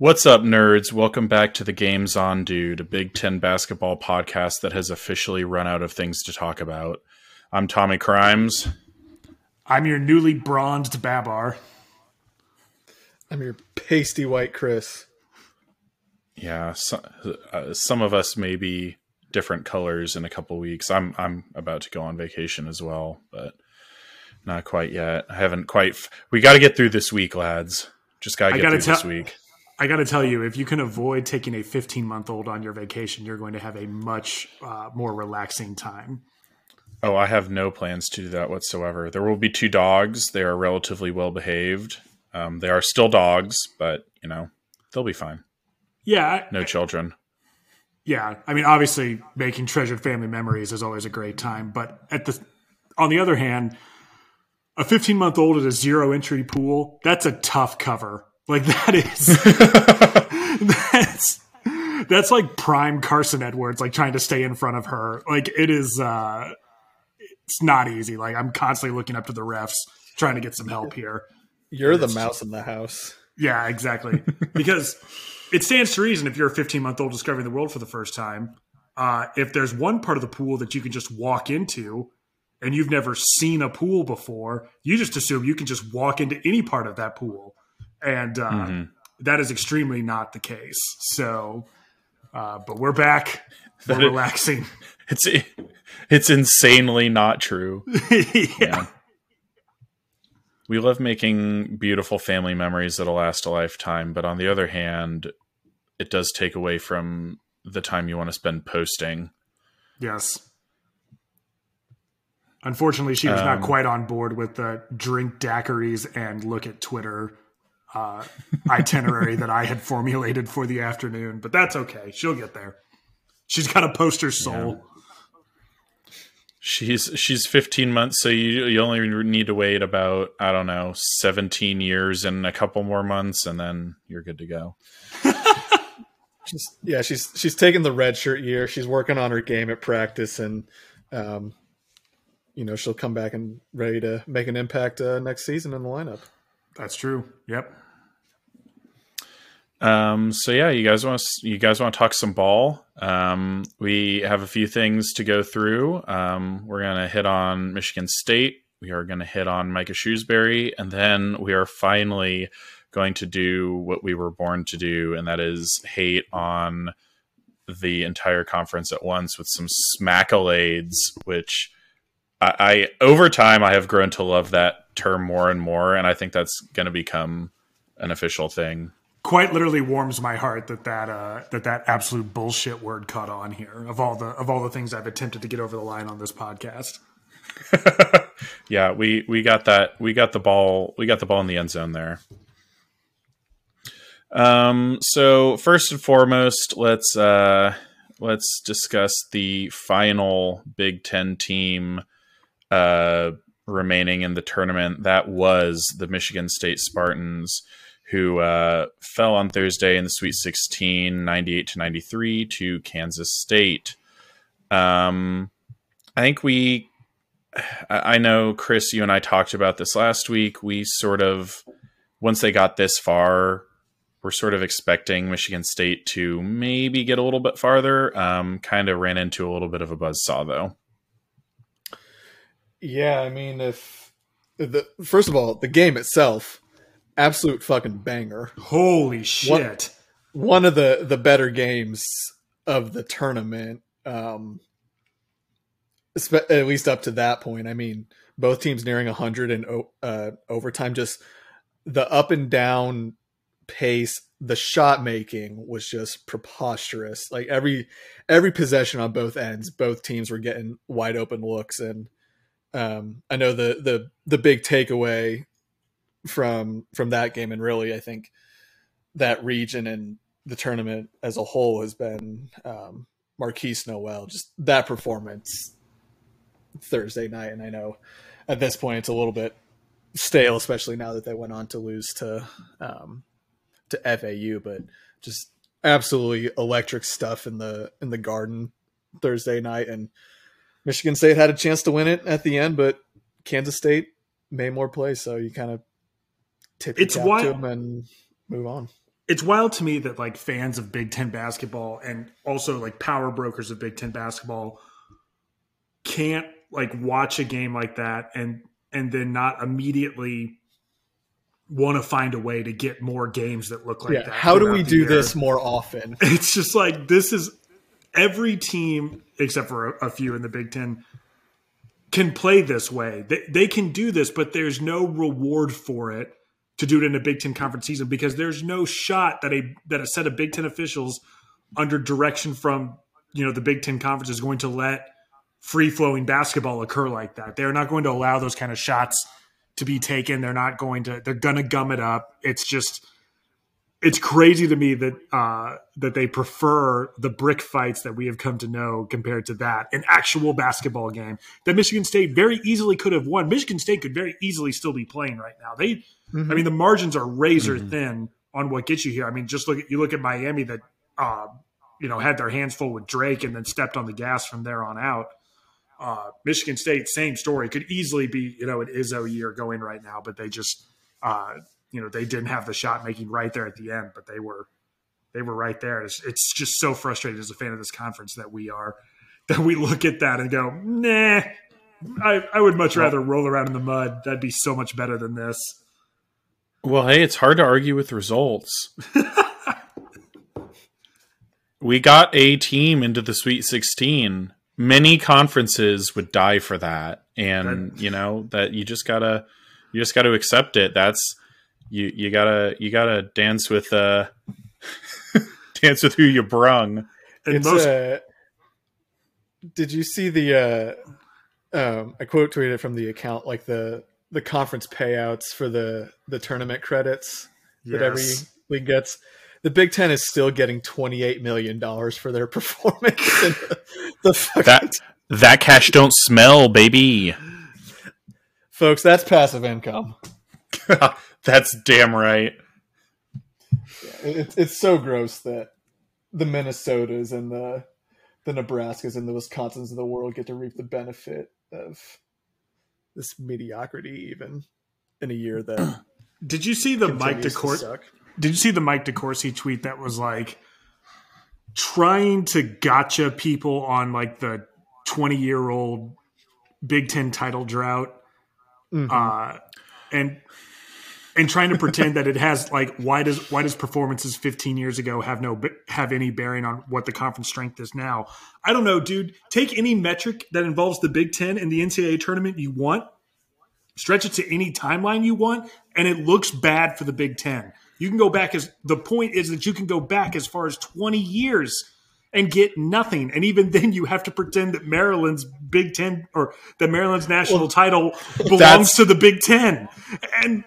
What's up, nerds? Welcome back to the Games On Dude, a Big Ten basketball podcast that has officially run out of things to talk about. I'm Tommy Crimes. I'm your newly bronzed Babar. I'm your pasty white Chris. Yeah, so, uh, some of us may be different colors in a couple weeks. I'm I'm about to go on vacation as well, but not quite yet. I haven't quite. F- we got to get through this week, lads. Just got to get through this week. I got to tell you, if you can avoid taking a 15 month old on your vacation, you're going to have a much uh, more relaxing time. Oh, I have no plans to do that whatsoever. There will be two dogs. They are relatively well behaved. Um, they are still dogs, but you know they'll be fine. Yeah, no children. Yeah, I mean, obviously, making treasured family memories is always a great time. But at the on the other hand, a 15 month old at a zero entry pool—that's a tough cover like that is that's that's like prime Carson Edwards, like trying to stay in front of her. Like it is uh it's not easy. Like I'm constantly looking up to the refs trying to get some help here. You're the mouse in the house. Yeah, exactly. because it stands to reason if you're a 15 month old discovering the world for the first time, uh, if there's one part of the pool that you can just walk into and you've never seen a pool before, you just assume you can just walk into any part of that pool and uh, mm-hmm. that is extremely not the case. So, uh, but we're back. We're relaxing. It's it's insanely not true. yeah. yeah. We love making beautiful family memories that'll last a lifetime, but on the other hand, it does take away from the time you want to spend posting. Yes. Unfortunately, she was um, not quite on board with the drink daiquiris and look at Twitter uh, itinerary that I had formulated for the afternoon, but that's okay. She'll get there. She's got a poster soul. Yeah. She's she's 15 months, so you you only need to wait about I don't know 17 years and a couple more months, and then you're good to go. she's, yeah, she's she's taking the red shirt year. She's working on her game at practice, and um, you know she'll come back and ready to make an impact uh, next season in the lineup. That's true. Yep. Um, so yeah, you guys want to you guys want to talk some ball? Um, we have a few things to go through. Um, we're gonna hit on Michigan State. We are gonna hit on Micah Shrewsberry, and then we are finally going to do what we were born to do, and that is hate on the entire conference at once with some smackolades, which I, I over time I have grown to love that term more and more, and I think that's going to become an official thing quite literally warms my heart that that uh, that that absolute bullshit word caught on here of all the of all the things I've attempted to get over the line on this podcast. yeah, we we got that we got the ball we got the ball in the end zone there. Um so first and foremost, let's uh let's discuss the final Big 10 team uh remaining in the tournament. That was the Michigan State Spartans who uh, fell on Thursday in the Sweet 16, 98 to 93 to Kansas State. Um, I think we, I know, Chris, you and I talked about this last week. We sort of, once they got this far, we're sort of expecting Michigan State to maybe get a little bit farther. Um, kind of ran into a little bit of a buzz saw, though. Yeah, I mean, if the first of all, the game itself absolute fucking banger. Holy shit! One, one of the the better games of the tournament. Um, at least up to that point. I mean, both teams nearing 100 in uh, overtime. Just the up and down pace, the shot making was just preposterous. Like every every possession on both ends, both teams were getting wide open looks. And um, I know the the the big takeaway from from that game, and really, I think that region and the tournament as a whole has been um, Markquis Nowell. Just that performance Thursday night, and I know at this point it's a little bit stale, especially now that they went on to lose to um, to FAU. But just absolutely electric stuff in the in the Garden Thursday night, and Michigan State had a chance to win it at the end, but Kansas State made more plays, so you kind of tip it's why, to them and move on. it's wild to me that like fans of Big Ten basketball and also like power brokers of Big Ten basketball can't like watch a game like that and and then not immediately want to find a way to get more games that look like yeah, that. how do we do year. this more often? It's just like this is every team except for a, a few in the Big Ten can play this way. They, they can do this, but there's no reward for it to do it in a Big Ten conference season because there's no shot that a that a set of Big Ten officials under direction from you know the Big Ten conference is going to let free flowing basketball occur like that. They're not going to allow those kind of shots to be taken. They're not going to. They're going to gum it up. It's just it's crazy to me that uh, that they prefer the brick fights that we have come to know compared to that an actual basketball game that Michigan State very easily could have won. Michigan State could very easily still be playing right now. They, I mean, the margins are razor thin on what gets you here. I mean, just look at you look at Miami that uh, you know had their hands full with Drake and then stepped on the gas from there on out. Uh, Michigan State, same story. Could easily be you know an Izzo year going right now, but they just uh, you know they didn't have the shot making right there at the end, but they were they were right there. It's, it's just so frustrating as a fan of this conference that we are that we look at that and go, nah. I, I would much rather roll around in the mud. That'd be so much better than this. Well, hey, it's hard to argue with results. we got a team into the Sweet 16. Many conferences would die for that, and you know that you just gotta you just gotta accept it. That's you you gotta you gotta dance with uh dance with who you brung. And it's most uh, did you see the uh um i quote tweeted from the account like the the conference payouts for the the tournament credits that every league gets the big ten is still getting 28 million dollars for their performance the, the fucking- That that cash don't smell, baby. folks that's passive income That's damn right. it, it's so gross that the minnesotas and the the nebraskas and the wisconsins of the world get to reap the benefit of this mediocrity even in a year that did you see the Mike continues to DeCourcy? Did you see the Mike DeCourcy tweet that was like trying to gotcha people on like the 20 year old Big Ten title drought? Mhm. uh, and and trying to pretend that it has like why does why does performances 15 years ago have no have any bearing on what the conference strength is now? I don't know, dude. Take any metric that involves the Big Ten and the NCAA tournament you want, stretch it to any timeline you want, and it looks bad for the Big Ten. You can go back as the point is that you can go back as far as 20 years and get nothing. And even then, you have to pretend that Maryland's Big Ten or that Maryland's national title belongs to the Big Ten. And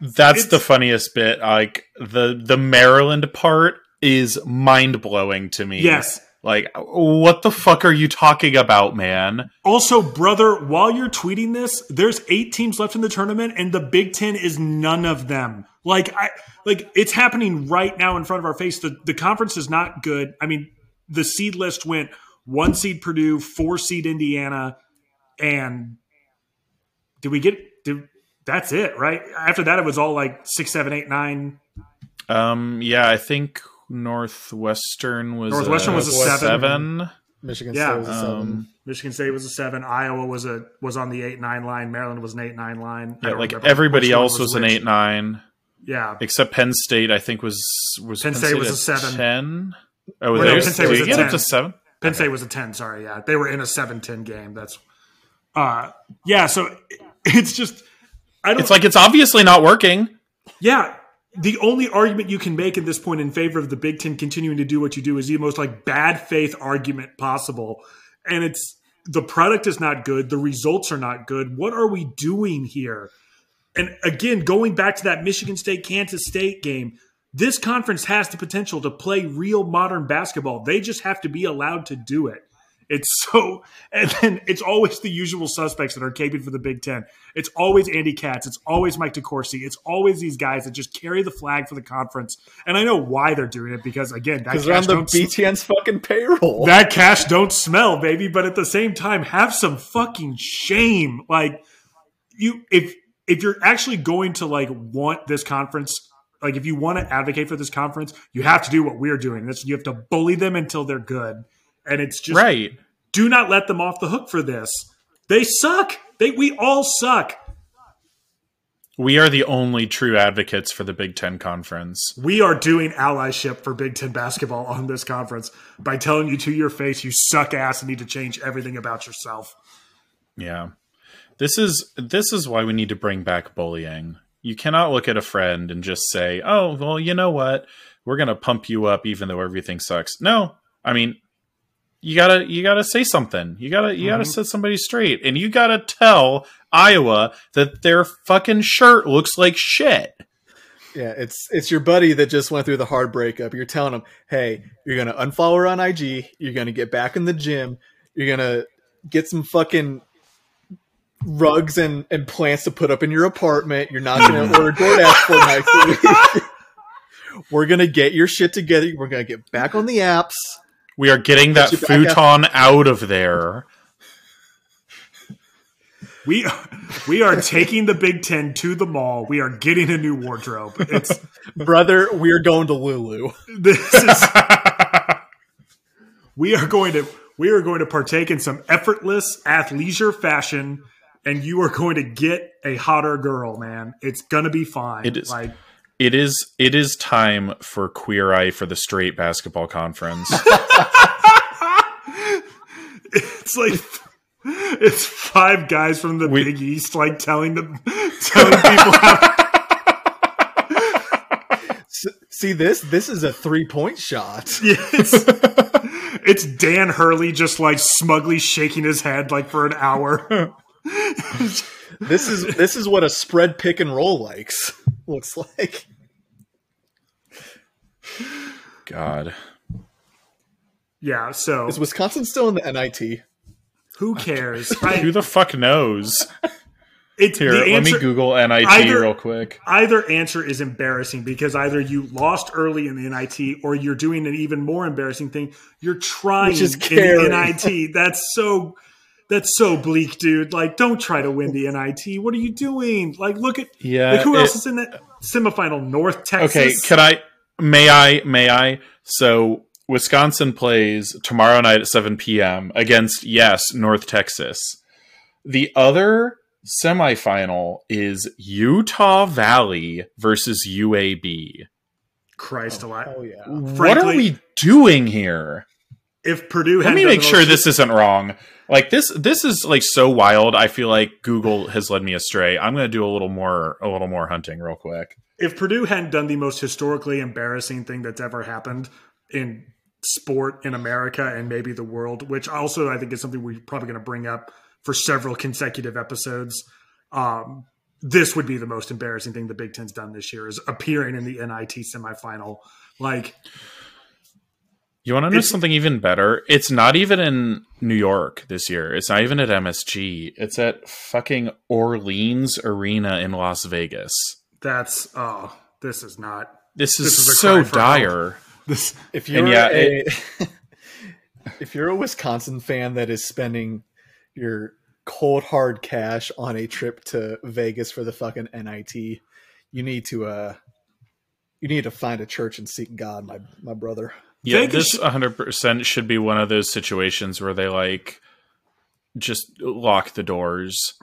That's It's- the funniest bit. Like the the Maryland part is mind blowing to me. yes, Like, what the fuck are you talking about, man? also, brother, while you're tweeting this, there's eight teams left in the tournament, and the Big Ten is none of them. Like I like it's happening right now in front of our face. The the conference is not good. I mean, the seed list went one seed Purdue, four seed Indiana, and did we get that's it, right? After that it was all like six, seven, eight, nine. Um, yeah, I think Northwestern was Northwestern a was a seven. seven. Michigan Yeah. State was a seven. Um, Michigan State was a seven. Iowa was a was on the eight nine line. Maryland was an eight nine line. Yeah, like everybody else was, an eight nine, Yeah, except Penn State. I think was was Penn State was a seven. Ten. Oh, Or they no, was- Penn State did was you a get up 10. to seven. Penn State was a ten. Sorry, yeah, they were in a 7-10 game. That's uh, yeah. So it's just I don't. It's like it's obviously not working. yeah. The only argument you can make at this point in favor of the Big Ten continuing to do what you do is the most like bad faith argument possible, and it's the product is not good. The results are not good. What are we doing here? And again, going back to that Michigan State Kansas State game, this conference has the potential to play real modern basketball. They just have to be allowed to do it. It's so, and then it's always the usual suspects that are caping for the Big Ten. It's always Andy Katz. It's always Mike DeCourcy. It's always these guys that just carry the flag for the conference. And I know why they're doing it because again, that Because they're on the don't sm- BTN's fucking payroll. that cash don't smell, baby. But at the same time, have some fucking shame. Like you, if if you're actually going to like want this conference like if you want to advocate for this conference, you have to do what we're doing. This you have to bully them until they're good, and it's just right. Do not let them off the hook for this. They suck. They we all suck. We are the only true advocates for the Big Ten Conference. We are doing allyship for Big Ten basketball on this conference by telling you to your face you suck ass and need to change everything about yourself. Yeah. This is this is why we need to bring back bullying. You cannot look at a friend and just say, "Oh, well, you know what? We're going to pump you up even though everything sucks." No. I mean, you got to you got to say something. You got to you got to mm-hmm. set somebody straight and you got to tell Iowa that their fucking shirt looks like shit. Yeah, it's it's your buddy that just went through the hard breakup. You're telling him, "Hey, you're gonna unfollow her on IG. You're gonna get back in the gym. You're gonna get some fucking rugs and, and plants to put up in your apartment. You're not gonna mm. order DoorDash for next week. We're gonna get your shit together. We're gonna get back on the apps. We are getting that you up. futon out of there. We we are taking the Big Ten to the mall. We are getting a new wardrobe. It's Brother, we're going to Lulu. this is we are going to we are going to partake in some effortless athleisure fashion and you are going to get a hotter girl man it's gonna be fine It is. like It is it is time for Queer Eye for the Straight Basketball Conference. it's like it's five guys from the We- big east like telling them telling people how See this? This is a three point shot. it's, it's dan hurley just like smugly shaking his head like for an hour This is this is what a spread pick and roll likes looks like. God. yeah so Is Wisconsin still in the NIT? who cares I, Who the fuck knows? it's Here, the let me Google NIT either- real quick. either answer is embarrassing because either you lost early in the NIT or you're doing an even more embarrassing thing. You're trying Which is in caring. the NIT. That's so that's so bleak, dude. Like, don't try to win the NIT. What are you doing? Like, look at Yeah. like who it- else is in that semifinal? North Texas. Okay, can I may I may I so Wisconsin plays tomorrow night at 7 p.m. against yes, North Texas. The other semifinal is Utah Valley versus UAB. Christ oh, alive. Oh yeah. what are we doing here? If Purdue Let me make sure this isn't wrong. Like this this is like so wild. I feel like Google has led me astray. I'm going to do a little more a little more hunting real quick. if Purdue hadn't done the most historically embarrassing thing that's ever happened in sport in America and maybe the world, which also I think is something we're probably going to bring up for several consecutive episodes, um, this would be the most embarrassing thing the Big Ten's done this year is appearing in the NIT semifinal. Like, You want to know It's- something even better? It's not even in New York this year. It's not even at MSG. It's at fucking Orleans Arena in Las Vegas. that's oh, this is not This is, This is so help. dire. this. If you're yeah, a if you're a Wisconsin fan that is spending your cold hard cash on a trip to Vegas for the fucking NIT, you need to uh you need to find a church and seek God, my my brother. Yeah, Vegas this 100% should be one of those situations where they like just lock the doors.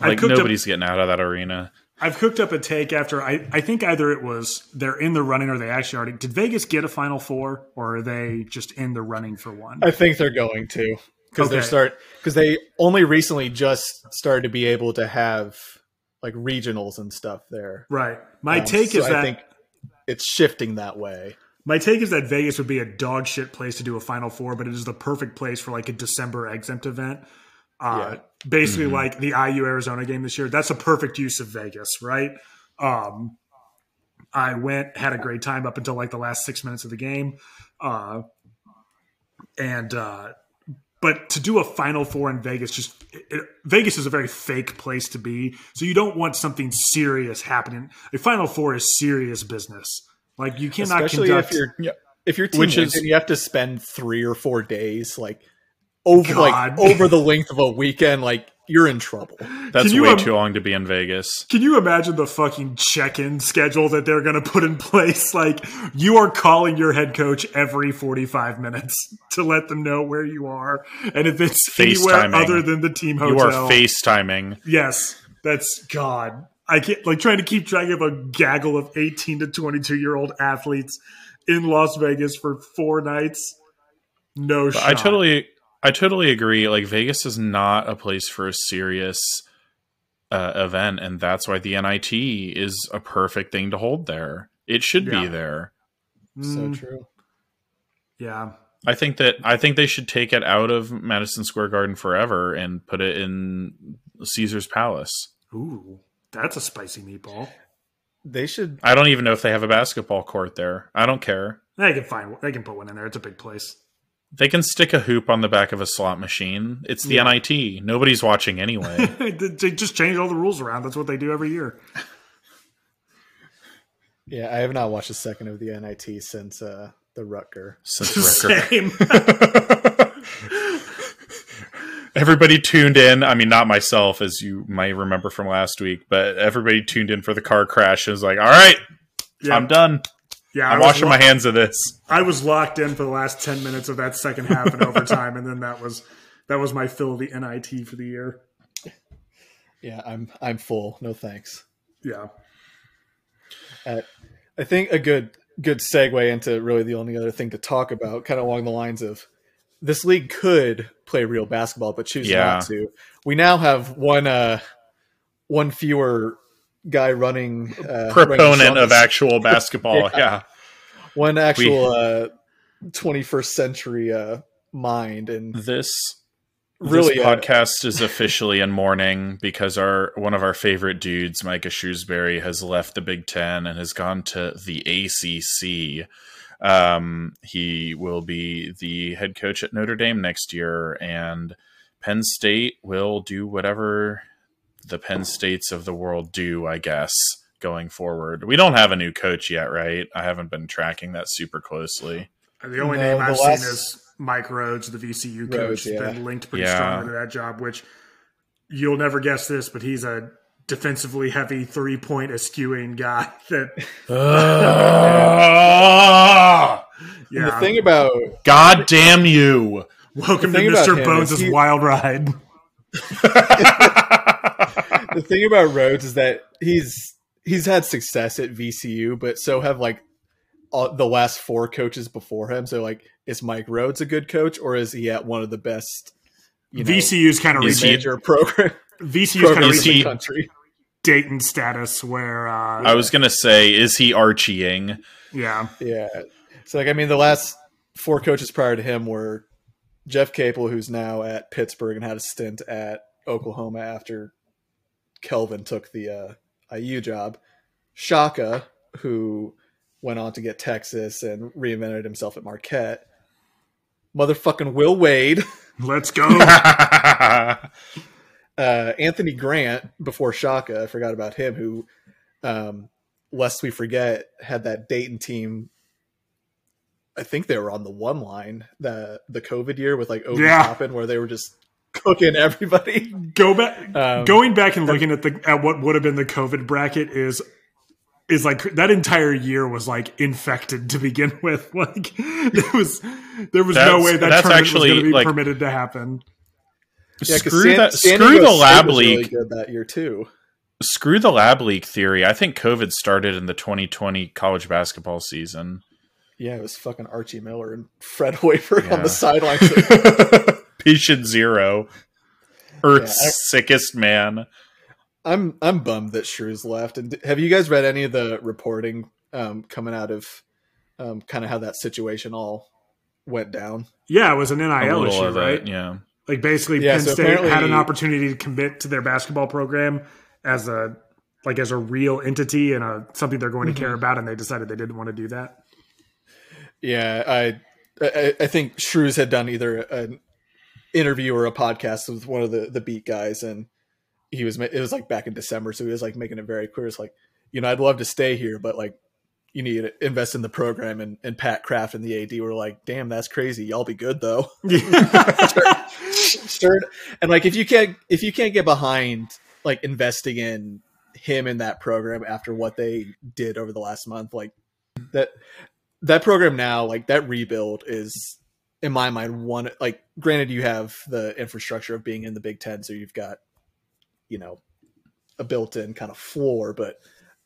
I Like cooked up- nobody's getting out of that arena. I've cooked up a take after I, I think either it was they're in the running or they actually already did Vegas get a final four or are they just in the running for one? I think they're going to because they're start because they only recently just started to be able to have like regionals and stuff there. Right. My Um, take so is I that think it's shifting that way. My take is that Vegas would be a dog shit place to do a final four, but it is the perfect place for like a December exempt event. Uh, basically Mhm. like the IU Arizona game this year. That's a perfect use of Vegas, right? Um, I went, had a great time up until like the last six minutes of the game. Uh, and, uh, but to do a final four in Vegas, just it- Vegas is a very fake place to be. So you don't want something serious happening. A final four is serious business. Like you cannot especially conduct. if you're Yeah. if your team Which is- and you have to spend three or four days like over God. like over the length of a weekend like you're in trouble. That's way im- too long to be in Vegas. Can you imagine the fucking check-in schedule that they're going to put in place? Like you are calling your head coach every 45 minutes to let them know where you are, and if it's anywhere other than the team hotel, You are FaceTiming. Yes, that's God. I can't like trying to keep track of a gaggle of 18 to 22 year old athletes in Las Vegas for four nights. No shot. I totally I totally agree. Like Vegas is not a place for a serious uh, event, and that's why the NIT is a perfect thing to hold there. It should Yeah. be there. So Mm, true. yeah. I think that I think they should take it out of Madison Square Garden forever and put it in Caesar's Palace. Ooh, that's a spicy meatball. They should. I don't even know if they have a basketball court there. I don't care. They can find. They can put one in there. It's a big place. They can stick a hoop on the back of a slot machine. It's the Yeah. NIT. Nobody's watching anyway. they just change all the rules around. That's what they do every year. Yeah, I have not watched a second of the NIT since uh, the Rutger. Since Rutger Same. everybody tuned in. I mean, not myself, as you might remember from last week, but everybody tuned in for the car crash and was like, all right, yeah, I'm done. Yeah, I I'm was washing lo- my hands of this. I was locked in for the last ten minutes of that second half and overtime, and then that was that was my fill of the NIT for the year. Yeah, I'm I'm full. No thanks. Yeah. Uh, I think a good good segue into really the only other thing to talk about, kind of along the lines of this league could play real basketball, but choose Yeah. not to. We now have one uh one fewer guy running uh, running Proponent of actual basketball. Yeah. yeah. one actual uh 21st century uh mind and This really this uh, podcast is officially in mourning because our one of our favorite dudes, Micah Shrewsberry, has left the Big Ten and has gone to the ACC. Um, he will be the head coach at Notre Dame next year, and Penn State will do whatever the Penn States of the world do, I guess, going forward. We don't have a new coach yet, right? I haven't been tracking that super closely. The only No, name I've last- seen is Mike Rhoades, the VCU coach, Rhoades, has yeah. been linked pretty Yeah. strongly to that job. Which you'll never guess this, but he's a defensively heavy three point eschewing guy. That ah! and the thing about God damn you! welcome to Mr. him Bones' he- wild ride. the thing about Rhoades is that he's he's had success at VCU, but so have like all, the last four coaches before him. So like, is Mike Rhoades a good coach, or is he at one of the best? You know, VCU's kind of Is major program VCU's kind of programs is in reached he- country. Dayton status where uh, I was gonna say, is he Archieing? yeah, Yeah. So like, I mean, the last four coaches prior to him were Jeff Capel, who's now at Pittsburgh and had a stint at Oklahoma after Kelvin took the uh, IU job. Shaka, who went on to get Texas and reinvented himself at Marquette. Motherfucking Will Wade, let's go. uh, Anthony Grant before Shaka. I forgot about him. Who, um, lest we forget, had that Dayton team. I think they were on the one line the the COVID year with like Obi Yeah. Toppin, where they were just cooking everybody. Go back. Um, going back and looking at the at what would have been the COVID bracket is is like that entire year was like infected to begin with. Like there was there was no way that that's tournament actually, was going to be like- permitted to happen. Yeah, 'cause screw San- that. San Screw Diego the lab was leak. Really good that year too. Screw the lab leak theory. I think COVID started in the 2020 college basketball season. Yeah, it was fucking Archie Miller and Fred Wafer on the sidelines. Patient zero. Earth's Yeah, I- sickest man. I'm I'm bummed that Shrews left. And have you guys read any of the reporting um, coming out of um, kind of how that situation all went down? Yeah, it was an A NIL issue, of it, right? yeah. Like basically, Yeah, Penn so State had an opportunity to commit to their basketball program as a like as a real entity and a something they're going to care mm-hmm. about, and they decided they didn't want to do that. Yeah, I I, I think Shrews had done either an interview or a podcast with one of the the beat guys, and he was it was like back in December, so he was like making it very clear. It's like you know I'd love to stay here, but like you need to invest in the program and, and Pat Kraft and the AD were like, damn, that's crazy. Y'all be good though. And like if you can't if you can't get behind like investing in him in that program after what they did over the last month, like that that program now, like that rebuild is in my mind one like granted you have the infrastructure of being in the Big Ten, so you've got, you know, a built in kind of floor, but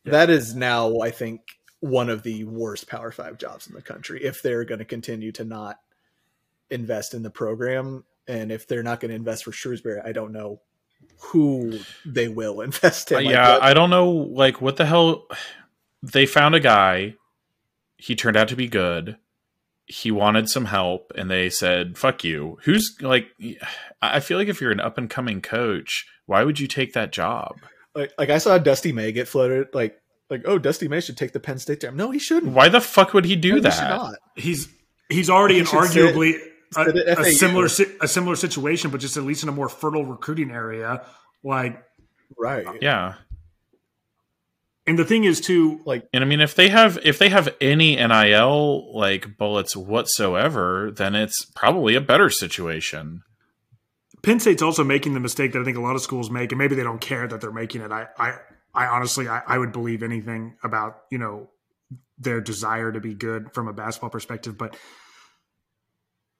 yeah. that is now I think one of the worst Power Five jobs in the country if they're going to continue to not invest in the program. And if they're not going to invest for Shrewsberry, I don't know who they will invest in. Uh, like, yeah, what? I don't know. Like, what the hell? They found a guy. He turned out to be good. He wanted some help, and they said, "Fuck you." Who's like? I feel like if you're an up and coming coach, why would you take that job? Like, like I saw Dusty May get floated. Like, like, oh, Dusty May should take the Penn State job. No, he shouldn't. Why the fuck would he do no, that? He he's he's already an arguably a, a, similar a similar situation, but just at least in a more fertile recruiting area. Like, right? Yeah. And the thing is too, like, and I mean, if they have if they have any NIL like bullets whatsoever, then it's probably a better situation. Penn State's also making the mistake that I think a lot of schools make, and maybe they don't care that they're making it. I, I I honestly, I, I would believe anything about you know their desire to be good from a basketball perspective, but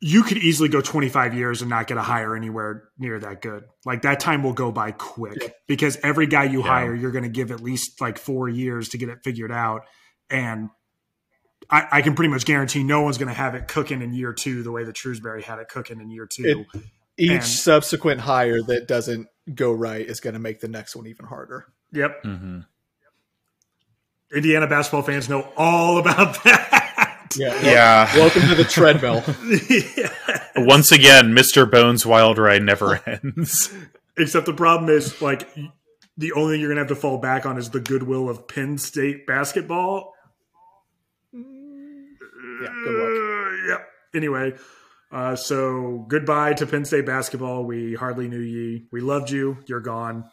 you could easily go 25 years and not get a hire anywhere near that good. Like that time will go by quick yeah. because every guy you yeah. hire, you're going to give at least like four years to get it figured out. And I, I can pretty much guarantee no one's going to have it cooking in year two the way that Shrewsberry had it cooking in year two. It, each and, subsequent hire that doesn't go right is going to make the next one even harder. Yep. Mm-hmm. Indiana basketball fans know all about that. Yeah. yeah. Welcome to the treadmill. yeah. Once again, Mr. Bones Wild Ride never ends. Except the problem is, like, the only thing you're going to have to fall back on is the goodwill of Penn State basketball. Yeah, good luck. Uh, yep. Anyway, uh, so goodbye to Penn State basketball. We hardly knew ye. We loved you. You're gone.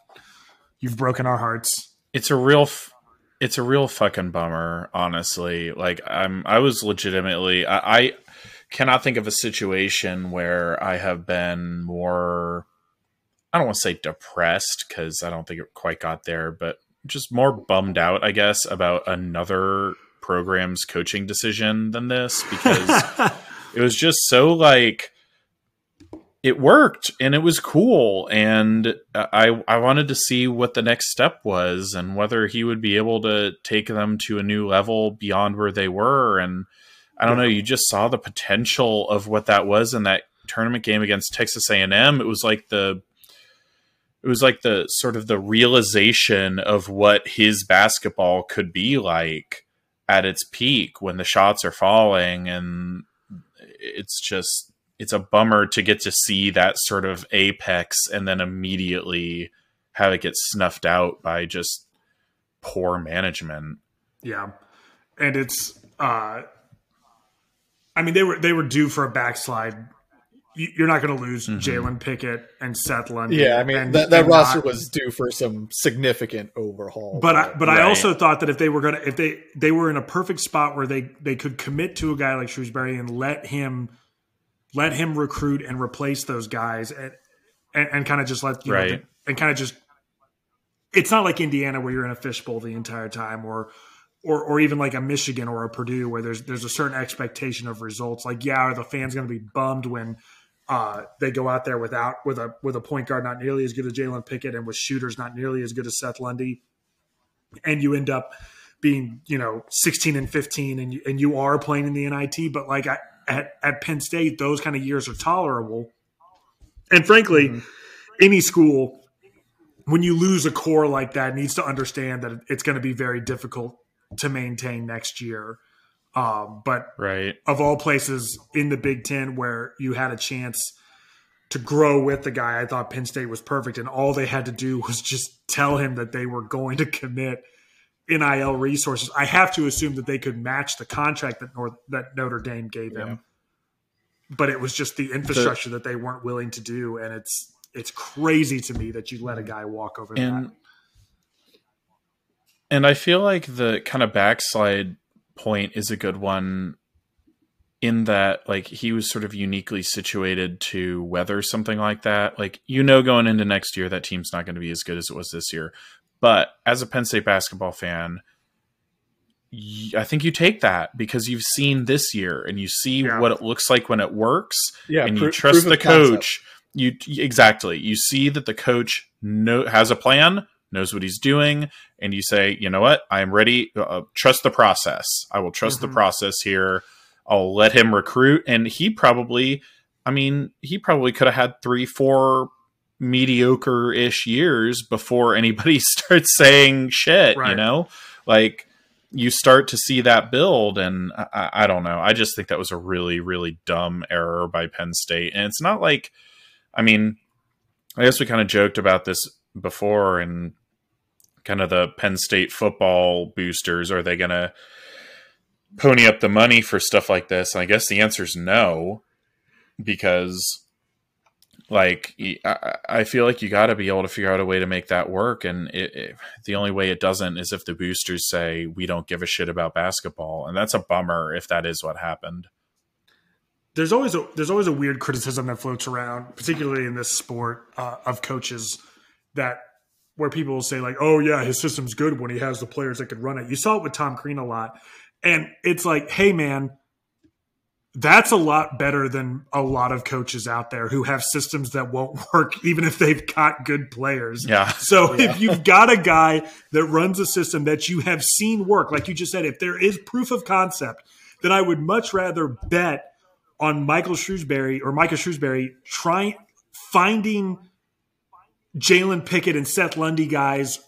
You've broken our hearts. It's a real, f- it's a real fucking bummer. Honestly, like I'm, I was legitimately, I, I cannot think of a situation where I have been more. I don't want to say depressed because I don't think it quite got there, but just more bummed out, I guess, about another program's coaching decision than this because it was just so like it worked and it was cool. And I I wanted to see what the next step was and whether he would be able to take them to a new level beyond where they were. And I don't know you just saw the potential of what that was in that tournament game against Texas A&M it was like the it was like the sort of the realization of what his basketball could be like at its peak when the shots are falling. And it's just it's a bummer to get to see that sort of apex and then immediately have it get snuffed out by just poor management. Yeah. And it's uh I mean they were they were due for a backslide. You're not going to lose mm-hmm. Jalen Pickett and Seth Lundy. Yeah, I mean and, that, that roster not, was due for some significant overhaul. But I, but right. I also thought that if they were going to if they they were in a perfect spot where they they could commit to a guy like Shrewsberry and let him let him recruit and replace those guys and and, and kind of just let you right. know and kind of just it's not like Indiana where you're in a fishbowl the entire time or or or even like a Michigan or a Purdue where there's there's a certain expectation of results. Like, yeah, are the fans going to be bummed when uh, they go out there without with a with a point guard not nearly as good as Jalen Pickett and with shooters not nearly as good as Seth Lundy, and you end up being you know 16 and 15 and you, and you are playing in the NIT, but like I, at, at Penn State, those kind of years are tolerable. And frankly, mm-hmm. any school, when you lose a core like that, needs to understand that it's going to be very difficult to maintain next year. Um, but right. of all places in the Big Ten where you had a chance to grow with the guy, I thought Penn State was perfect. And all they had to do was just tell him that they were going to commit NIL resources. I have to assume that they could match the contract that North that Notre Dame gave yeah. him. But it was just the infrastructure the, that they weren't willing to do, and it's it's crazy to me that you let a guy walk over and, that. And I feel like the kind of backslide point is a good one in that like he was sort of uniquely situated to weather something like that. Like you know going into next year that team's not going to be as good as it was this year. But as a Penn State basketball fan, I think you take that because you've seen this year and you see yeah. what it looks like when it works yeah, and you trust the coach. You exactly. You see that the coach know, has a plan, knows what he's doing, and you say, "You know what? I am ready. Uh, trust the process. I will trust mm-hmm. the process here." I'll let him recruit. And he probably, I mean, he probably could have had three, four mediocre ish years before anybody starts saying shit, right. you know? Like, you start to see that build, and I, I, don't know. I just think that was a really, really dumb error by Penn State. And it's not like, I mean, I guess we kind of joked about this before and kind of the Penn State football boosters. Are they going to pony up the money for stuff like this? And I guess the answer is no, because like I feel like you got to be able to figure out a way to make that work, and it, it, the only way it doesn't is if the boosters say we don't give a shit about basketball, and that's a bummer if that is what happened. There's always a there's always a weird criticism that floats around, particularly in this sport, uh, of coaches that where people will say like, "Oh yeah, his system's good when he has the players that can run it." You saw it with Tom Crean a lot, and it's like, hey, man, that's a lot better than a lot of coaches out there who have systems that won't work, even if they've got good players. Yeah. So oh, yeah. if you've got a guy that runs a system that you have seen work, like you just said, if there is proof of concept, then I would much rather bet on Michael Shrewsberry or Micah Shrewsberry trying finding Jalen Pickett and Seth Lundy guys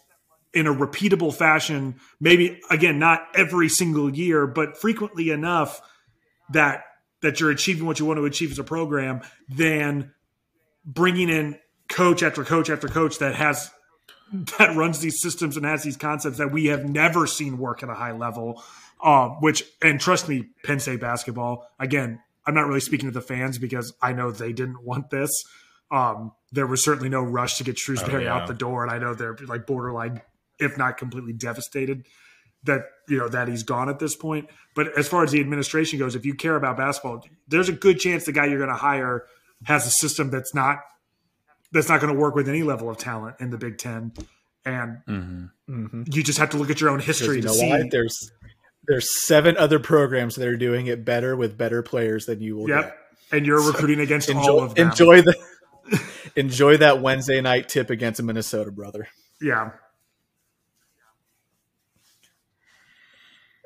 in a repeatable fashion, maybe again, not every single year, but frequently enough that that you're achieving what you want to achieve as a program, than bringing in coach after coach after coach that has that runs these systems and has these concepts that we have never seen work at a high level. Uh, which and trust me, Penn State basketball again. I'm not really speaking to the fans because I know they didn't want this. Um, there was certainly no rush to get Shrewsberry oh, yeah. out the door, and I know they're like borderline if not completely devastated that you know that he's gone at this point. But as far as the administration goes, if you care about basketball, there's a good chance the guy you're going to hire has a system that's not that's not going to work with any level of talent in the Big Ten, and mm-hmm. Mm-hmm. you just have to look at your own history to see. Why? There's there's seven other programs that are doing it better with better players than you will. Yep. Get. and you're recruiting so against enjoy, all of them. Enjoy the enjoy that Wednesday night tip against Minnesota, brother. Yeah,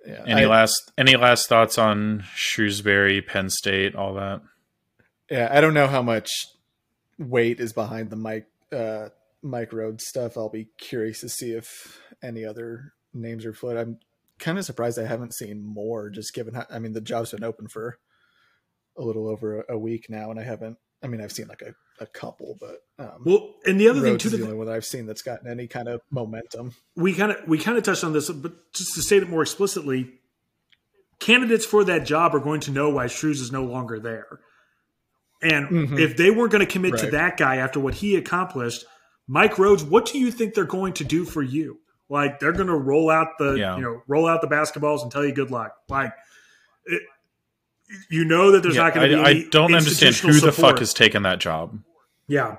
Yeah, any I, last any last thoughts on Shrewsberry, Penn State, all that? Yeah, I don't know how much weight is behind the Mike uh, Mike Rhoades stuff. I'll be curious to see if any other names are floated. I'm kind of surprised I haven't seen more, just given how I mean the job's been open for a little over a week now, and I haven't. I mean, I've seen like a a couple, but um, well, and the other Rhoades thing too, the only one I've seen that's gotten any kind of momentum. We kind of we kind of touched on this, but just to state it more explicitly, candidates for that job are going to know why Shrews is no longer there, and mm-hmm. if they weren't going to commit right. to that guy after what he accomplished, Mike Rhoades, what do you think they're going to do for you? Like they're going to roll out the yeah. you know roll out the basketballs and tell you good luck, like. It, you know that there's yeah, not going to be. I, don't understand who support. the fuck is taking that job. Yeah.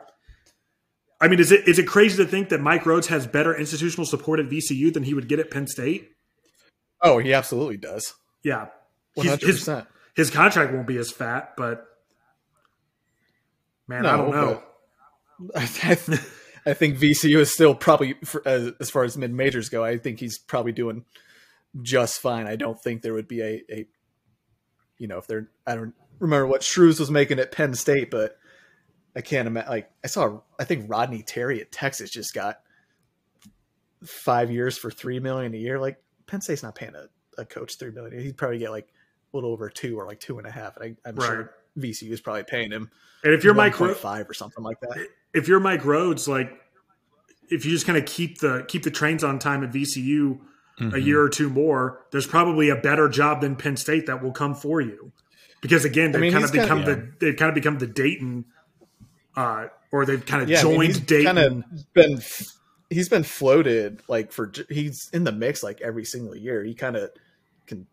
I mean, is it is it crazy to think that Mike Rhoades has better institutional support at VCU than he would get at Penn State? Oh, he absolutely does. Yeah, one hundred percent. His contract won't be as fat, but man, no, I don't know. I, I think VCU is still probably, for, as, as far as mid majors go, I think he's probably doing just fine. I don't think there would be a, a you know, if they're I don't remember what Shrews was making at Penn State, but I can't imagine. Like I saw, I think Rodney Terry at Texas just got five years for three million a year. Like Penn State's not paying a, a coach three million. He'd probably get like a little over two or like two and a half. And I, am right. sure VCU is probably paying him. And if you're Mike five or something like that, if you're Mike Rhoades, like if you just kind of keep the keep the trains on time at VCU mm-hmm. a year or two more, there's probably a better job than Penn State that will come for you. Because again, they've I mean, kind of become kinda, the yeah. they've kind of become the Dayton uh, or they've kind of yeah, joined I mean, Dayton. Kind of been he's been floated like for he's in the mix like every single year. He kind of can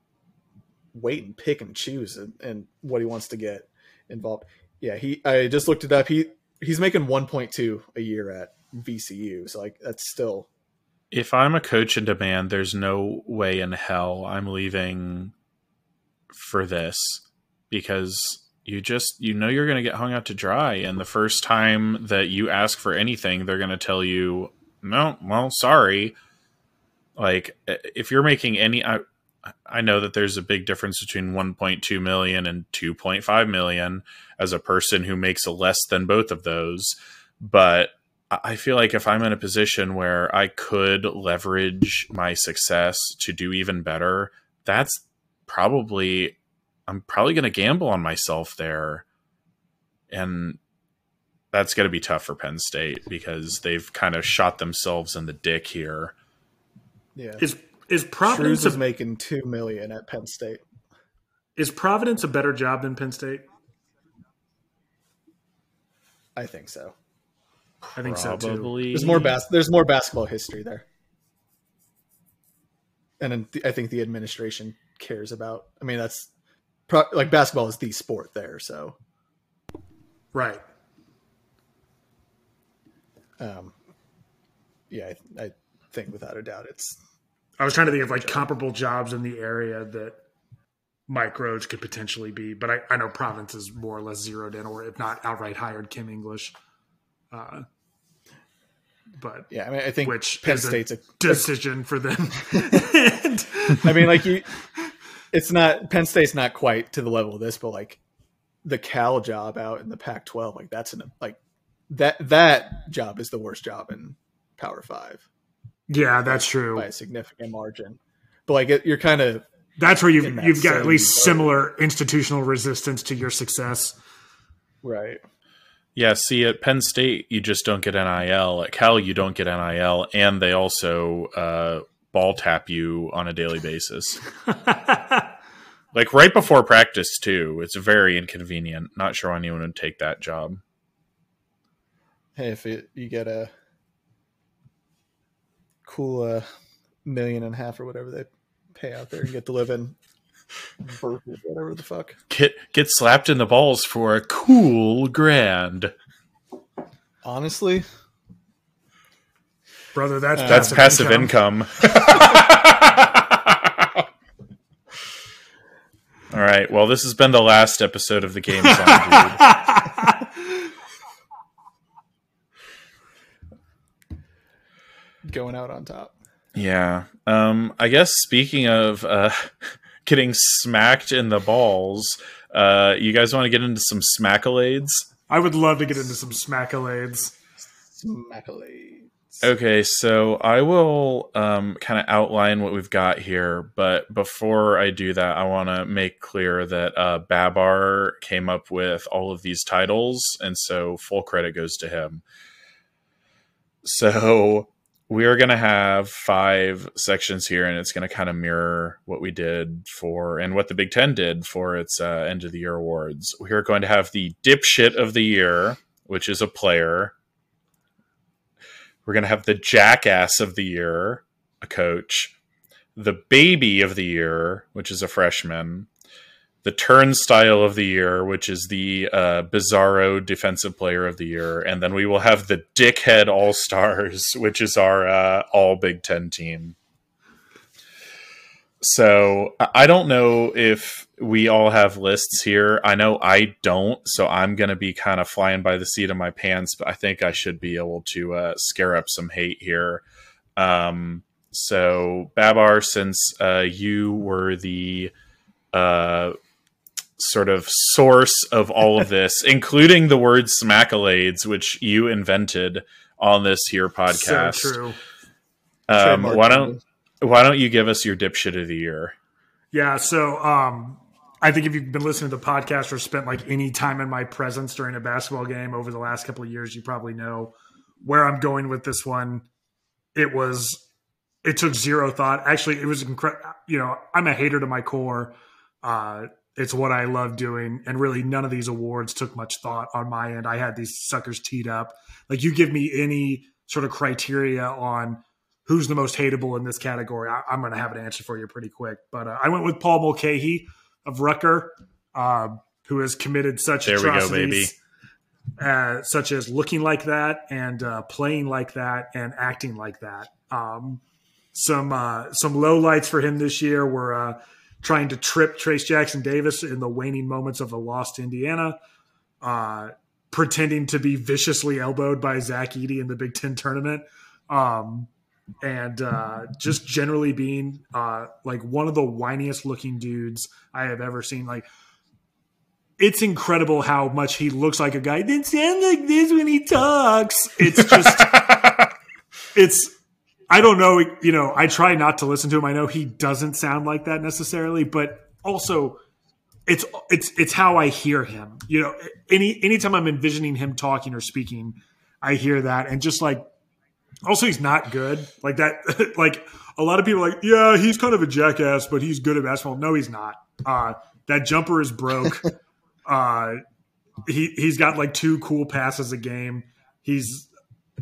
wait and pick and choose and, and what he wants to get involved. Yeah, he I just looked it up. He he's making 1.2 a year at VCU. So like that's still if I'm a coach in demand, there's no way in hell I'm leaving for this because you just you know you're going to get hung out to dry. And the first time that you ask for anything they're going to tell you no well sorry. Like if you're making any I, I know that there's a big difference between 1.2 million and 2.5 million as a person who makes less than both of those but I feel like if I'm in a position where I could leverage my success to do even better, that's probably I'm probably going to gamble on myself there. And that's going to be tough for Penn State because they've kind of shot themselves in the dick here. Yeah. Is is Providence is making 2 million at Penn State. Is Providence a better job than Penn State? I think so. I think Probably. so too. There's more bas- there's more basketball history there. And I think the administration cares about. I mean, that's pro- like basketball is the sport there, so right. Um, yeah, I, I think without a doubt it's. I was trying to think of like comparable jobs in the area that Mike Rhoades could potentially be, but I, I know Providence is more or less zeroed in, or if not outright hired Kim English. Uh, but yeah, I mean, I think which Penn State's a decision a, for them. I mean, like you, it's not Penn State's not quite to the level of this, but like the Cal job out in the Pac-12, like that's an like that that job is the worst job in Power Five. Yeah, that's true by a significant margin. But like it, you're kind of that's where you've you've got at least similar institutional resistance to your success, right? Yeah, see, at Penn State, you just don't get NIL. At Cal, you don't get NIL, and they also uh, ball tap you on a daily basis. like right before practice, too. It's very inconvenient. Not sure anyone would take that job. Hey, if it, you get a cool uh, million and a half or whatever they pay out there and get to live in whatever the fuck. Get get slapped in the balls for a cool grand. Honestly, brother, that's uh, that's passive income. income. All right. Well, this has been the last episode of the Games On, Going out on top. Yeah. Um, I guess speaking of uh, getting smacked in the balls. Uh, you guys want to get into some smackolades? I would love to get into some smackolades. Smackolades. Okay, so I will um, kind of outline what we've got here, but before I do that, I want to make clear that uh, Babar came up with all of these titles, and so full credit goes to him. So we are going to have five sections here, and it's going to kind of mirror what we did for and what the Big Ten did for its uh, end of the year awards. We are going to have the dipshit of the year, which is a player. We're going to have the jackass of the year, a coach. The baby of the year, which is a freshman the turnstile of the year, which is the uh, Bizarro defensive player of the year, and then we will have the dickhead all stars, which is our uh, all Big Ten team. So I don't know if we all have lists here. I know I don't, so I'm going to be kind of flying by the seat of my pants, but I think I should be able to uh, scare up some hate here. Um, so Babar, since uh, you were the uh, sort of source of all of this, including the word smackolades, which you invented on this here podcast. So true. Um, why don't why don't you give us your dipshit of the year? Yeah, so um, I think if you've been listening to the podcast or spent like any time in my presence during a basketball game over the last couple of years, you probably know where I'm going with this one. It was it took zero thought. Actually, it was incredible. You know, I'm a hater to my core. Uh, it's what I love doing. And really, none of these awards took much thought on my end. I had these suckers teed up. Like, you give me any sort of criteria on who's the most hateable in this category, I, am going to have an answer for you pretty quick. But uh, I went with Paul Mulcahy of Rutgers, uh, who has committed such There we go, atrocities, Uh, such as looking like that and uh, playing like that and acting like that. Um, some uh, some low lights for him this year were uh, trying to trip Trayce Jackson Davis in the waning moments of a lost Indiana, uh, pretending to be viciously elbowed by Zach Edey in the Big Ten tournament, um, and uh, just generally being uh, like one of the whiniest looking dudes I have ever seen. Like. It's incredible how much he looks like a guy. Didn't sound like this when he talks. It's just, it's I don't know. You know, I try not to listen to him. I know he doesn't sound like that necessarily, but also it's it's it's how I hear him. You know, any anytime I'm envisioning him talking or speaking, I hear that, and just like also he's not good like that. like a lot of people are like, yeah, he's kind of a jackass, but he's good at basketball. No, he's not. Uh, that jumper is broke. uh, he he's got like two cool passes a game. He's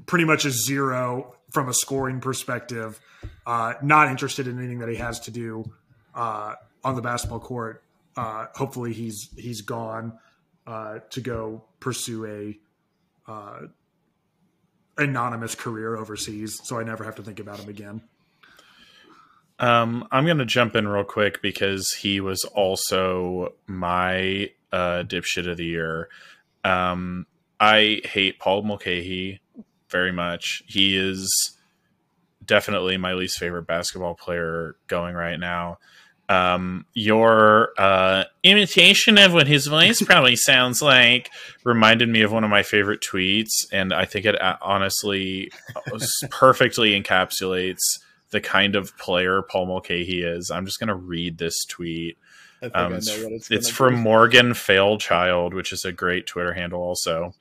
pretty much a zero from a scoring perspective. Uh, not interested in anything that he has to do uh, on the basketball court. Uh, hopefully, he's he's gone uh, to go pursue a uh, anonymous career overseas, so I never have to think about him again. Um, I'm going to jump in real quick because he was also my uh, dipshit of the year. Um, I hate Paul Mulcahy very much. He is definitely my least favorite basketball player going right now. Um, your uh, imitation of what his voice probably sounds like reminded me of one of my favorite tweets, and I think it uh, honestly perfectly encapsulates the kind of player Paul Mulcahy is. I'm just going to read this tweet. Um, it's, it's, it's from Morgan Failchild, which is a great Twitter handle, also.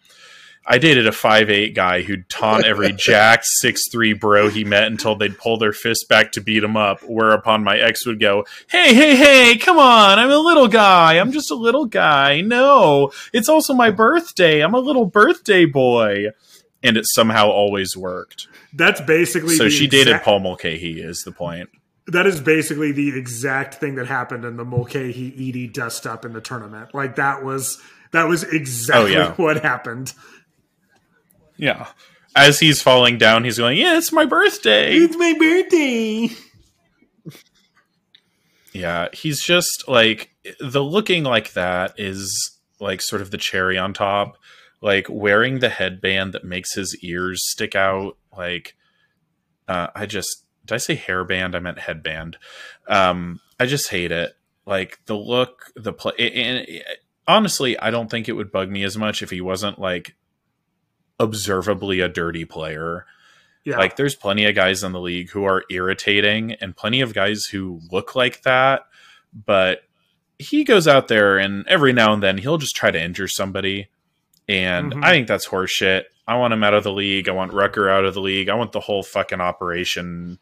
I dated a five eight guy who'd taunt every jack six three bro he met until they'd pull their fist back to beat him up. Whereupon my ex would go, "Hey, hey, hey, come on! I'm a little guy. I'm just a little guy. No, it's also my birthday. I'm a little birthday boy." And it somehow always worked. That's basically so. She exact- dated Paul Mulcahy. Is the point? That is basically the exact thing that happened in the Mulcahy Edey dust up in the tournament. Like that was that was exactly oh, yeah. what happened. Yeah. As he's falling down, he's going, Yeah, it's my birthday. It's my birthday. yeah, he's just like the looking like that is like sort of the cherry on top. Like wearing the headband that makes his ears stick out. Like, uh, I just did I say hairband? I meant headband. Um, I just hate it. Like the look, the play, and honestly, I don't think it would bug me as much if he wasn't like observably a dirty player. Yeah. Like there's plenty of guys in the league who are irritating and plenty of guys who look like that, but he goes out there and every now and then he'll just try to injure somebody. And mm-hmm. I think that's horseshit. I want him out of the league. I want Rutgers out of the league. I want the whole fucking operation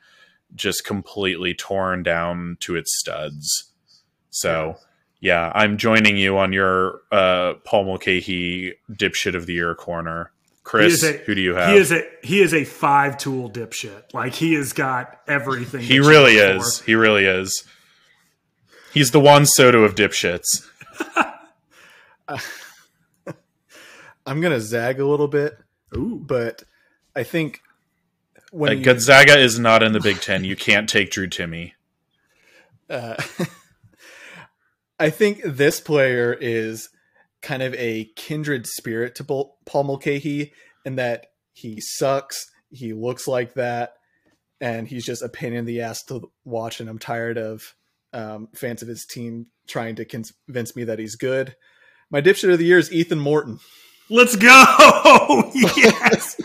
just completely torn down to its studs. So, yeah, I'm joining you on your uh, Paul Mulcahy dipshit of the year corner. Chris, a, who do you have? He is a he is a five tool dipshit. Like he has got everything. He really is. For. He really is. He's the Juan Soto of dipshits. I'm gonna zag a little bit, Ooh. but I think when uh, you, Gonzaga is not in the Big Ten, you can't take Drew Timme. Uh, I think this player is kind of a kindred spirit to Paul Mulcahy in that he sucks, he looks like that, and he's just a pain in the ass to watch. And I'm tired of um, fans of his team trying to convince me that he's good. My dipshit of the year is Ethan Morton. Let's go! yes.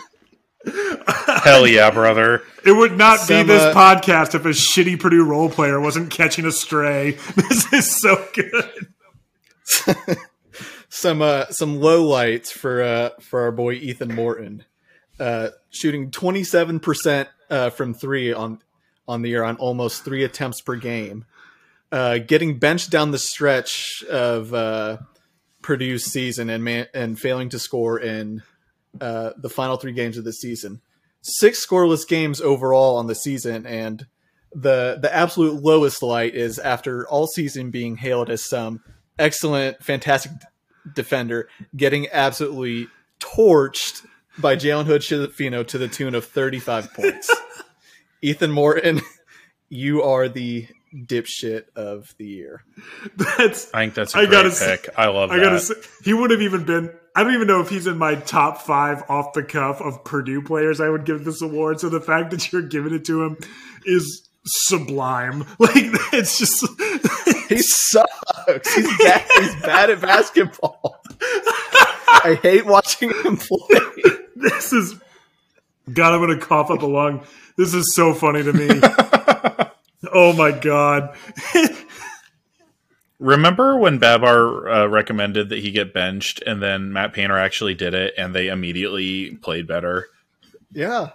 Hell yeah, brother! It would not Some, be this uh, podcast if a shitty Purdue role player wasn't catching a stray. This is so good some uh, some low lights for uh, for our boy Ethan Morton, uh, shooting twenty seven percent uh, from three on on the year on almost three attempts per game, uh, getting benched down the stretch of uh, Purdue's season and man- and failing to score in the final three games of the season. Six scoreless games overall on the season, and the the absolute lowest light is after all season being hailed as some excellent, fantastic defender, getting absolutely torched by Jalen Hood Schifino to the tune of 35 points. Ethan Morton, you are the dipshit of the year. That's I think that's a I great gotta pick. say- I love I that. gotta say, he would have even been. I don't even know if he's in my top five off the cuff of Purdue players. I would give this award. So the fact that you're giving it to him is sublime. Like it's just. He sucks. He's bad, he's bad at basketball. I hate watching him play. this is. God, I'm gonna cough up a lung. This is so funny to me. oh my god. Remember when Babar uh, recommended that he get benched, and then Matt Painter actually did it, and they immediately played better. Yeah.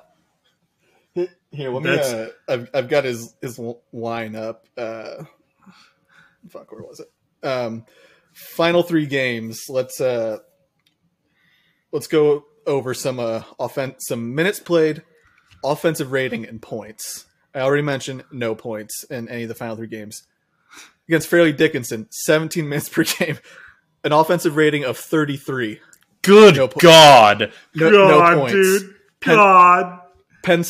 Here, let me. Uh, I've I've got his his line up. Uh, fuck, where was it? Um, final three games. Let's uh, let's go over some uh offense, some minutes played, offensive rating, and points. I already mentioned no points in any of the final three games. Against Fairleigh Dickinson, 17 minutes per game, an offensive rating of 33. Good No po- God! No, God, no points. dude. Penn- God. Penn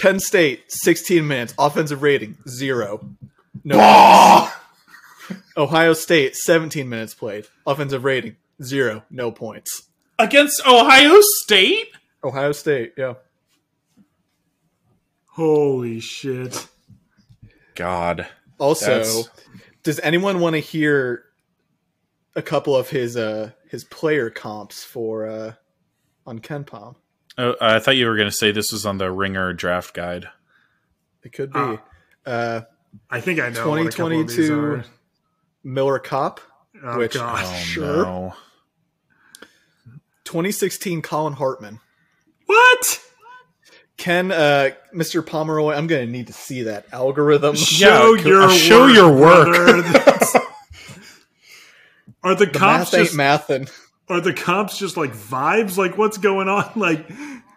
Penn State, 16 minutes, offensive rating zero. No. Points. Ohio State, 17 minutes played, offensive rating zero. No points. Against Ohio State? Ohio State, yeah. Holy shit. God. Also, That's- does anyone want to hear a couple of his uh his player comps for uh on KenPom? Oh, I thought you were going to say this was on the Ringer draft guide. It could be. Ah. uh I think I know. what a couple of these 2022 are. Miller Cop, Oh, which- God. Oh Sure. no! 2016 Collin Hartman. What? Ken, uh, Mr. Pomeroy, I'm going to need to see that algorithm. Show co- your uh, show work, your work. are the, The comps math ain't just mathin'. are the cops just like vibes? Like what's going on? Like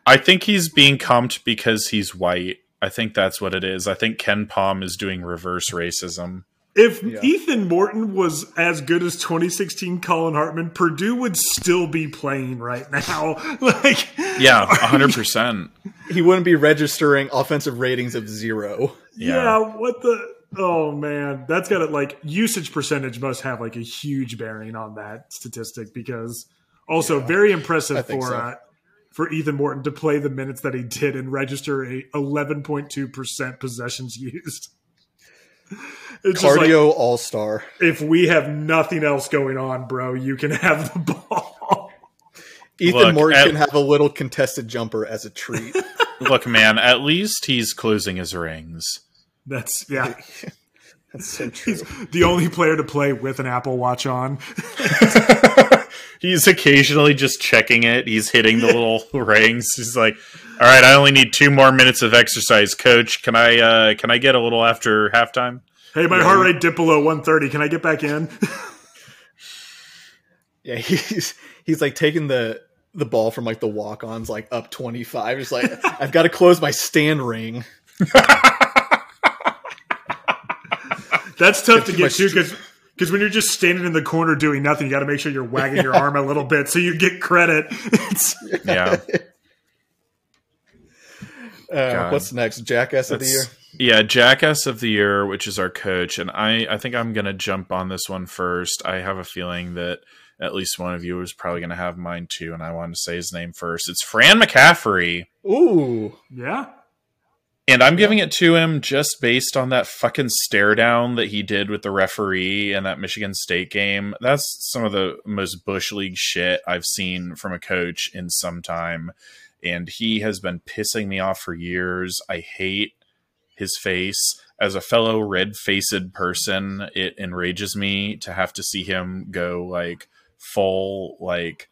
I think he's being comped because he's white. I think that's what it is. I think KenPom is doing reverse racism. If Yeah. Ethan Morton was as good as 2016 Collin Hartman, Purdue would still be playing right now. like Yeah, hundred percent. He wouldn't be registering offensive ratings of zero. yeah. Yeah. what the Oh man, that's got it. Like usage percentage must have like a huge bearing on that statistic because also Yeah, very impressive for so. uh, for Ethan Morton to play the minutes that he did and register a 11.2 percent possessions used. It's just like Cardio all star. if we have nothing else going on, bro, you can have the ball. Ethan Look, Morton at- can have a little contested jumper as a treat. Look, man, at least he's closing his rings. That's yeah. That's so true. He's the only player to play with an Apple Watch on. He's occasionally just checking it. He's hitting the little rings. He's like, "All right, I only need two more minutes of exercise, coach. Can I uh can I get a little after halftime?" Hey, my heart rate dipped below 130. Can I get back in? Yeah, he's he's like taking the the ball from like the walk ons like up twenty five. Just like I've got to close my stand ring. That's tough to get much to because because when you're just standing in the corner doing nothing, you got to make sure you're wagging your arm a little bit so you get credit. Yeah. Uh, what's next? Jackass of the year. That's- Yeah, Jackass of the Year, which is our coach, and I, I think I'm gonna jump on this one first. I have a feeling that at least one of you is probably gonna have mine too, and I wanted to say his name first. It's Fran McCaffery, Ooh, yeah, and I'm giving it to him just based on that fucking stare down that he did with the referee in that Michigan State game. That's some of the most bush league shit I've seen from a coach in some time, and he has been pissing me off for years. I hate his face. As a fellow red faced person, it enrages me to have to see him go like full like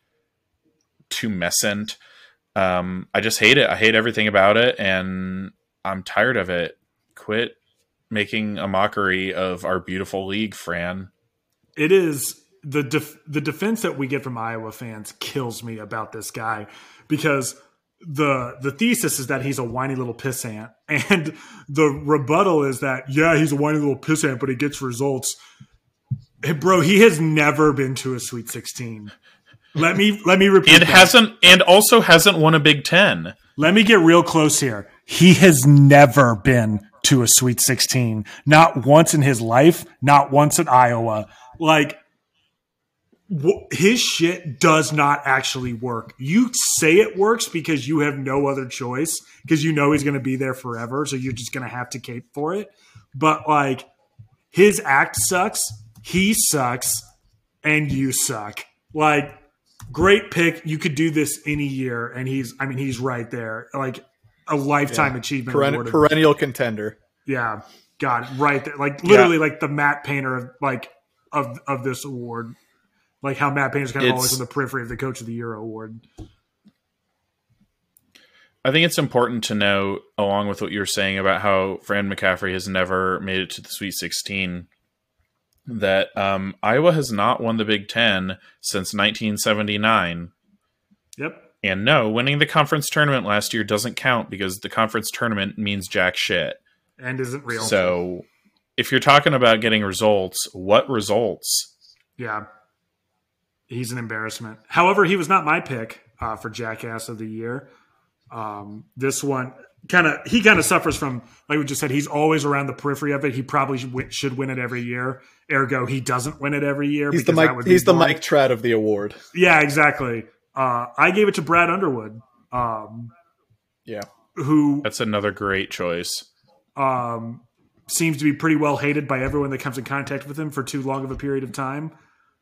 tumescent. Um, I just hate it. I hate everything about it, and I'm tired of it. Quit making a mockery of our beautiful league, Fran. it is the def- the defense that we get from Iowa fans kills me about this guy because the the thesis is that he's a whiny little pissant, and the rebuttal is that yeah, he's a whiny little pissant, but he gets results. Hey, bro, he has never been to a Sweet Sixteen. Let me let me repeat. and that. hasn't and also hasn't won a Big Ten. Let me get real close here. He has never been to a Sweet 16. Not once in his life, not once at Iowa. Like, his shit does not actually work. You say it works because you have no other choice, because you know he's going to be there forever. So you're just going to have to cape for it. But, like, his act sucks, he sucks, and you suck. Like, great pick. You could do this any year, and he's. I mean, he's right there. Like a lifetime achievement Peren- perennial contender. yeah, God, right there. Like literally, like the Matt Painter of like of of this award. Like how Matt Painter's kind of It's- always on the periphery of the Coach of the Year award. I think it's important to note, along with what you were saying about how Fran McCaffery has never made it to the Sweet 16, that um, Iowa has not won the Big Ten since 1979. Yep. And no, winning the conference tournament last year doesn't count because the conference tournament means jack shit. And isn't real. So if you're talking about getting results, what results? Yeah. He's an embarrassment. However, he was not my pick uh, for Jackass of the Year. Um, this one kind of he kind of suffers from like we just said. He's always around the periphery of it. He probably should win, should win it every year. Ergo, he doesn't win it every year. He's the Mike. would be He's the. Mike Trout of the award. Yeah, exactly. Uh, I gave it to Brad Underwood, um, Yeah, who That's another great choice. um, seems to be pretty well hated by everyone that comes in contact with him for too long of a period of time.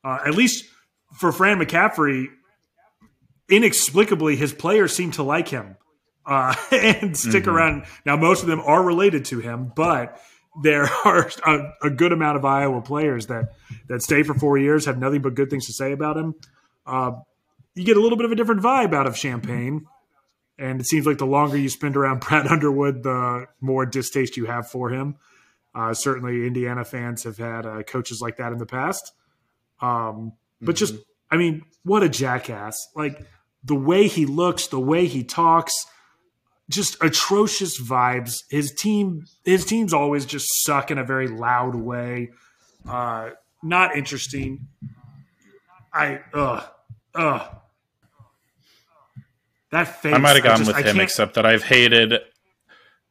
Uh, at least for Fran McCaffery, inexplicably, his players seem to like him uh, and stick Mhm. around. Now, most of them are related to him, but there are a, a good amount of Iowa players that that stay for four years, have nothing but good things to say about him. Uh, you get a little bit of a different vibe out of Champaign. And it seems like the longer you spend around Brad Underwood, the more distaste you have for him. Uh, certainly, Indiana fans have had uh, coaches like that in the past. Um, but just, I mean, what a jackass! Like the way he looks, the way he talks, just atrocious vibes. His team, his teams always just suck in a very loud way. Uh, not interesting. I ugh ugh. That face. I might have gone just- with I him, except that I've hated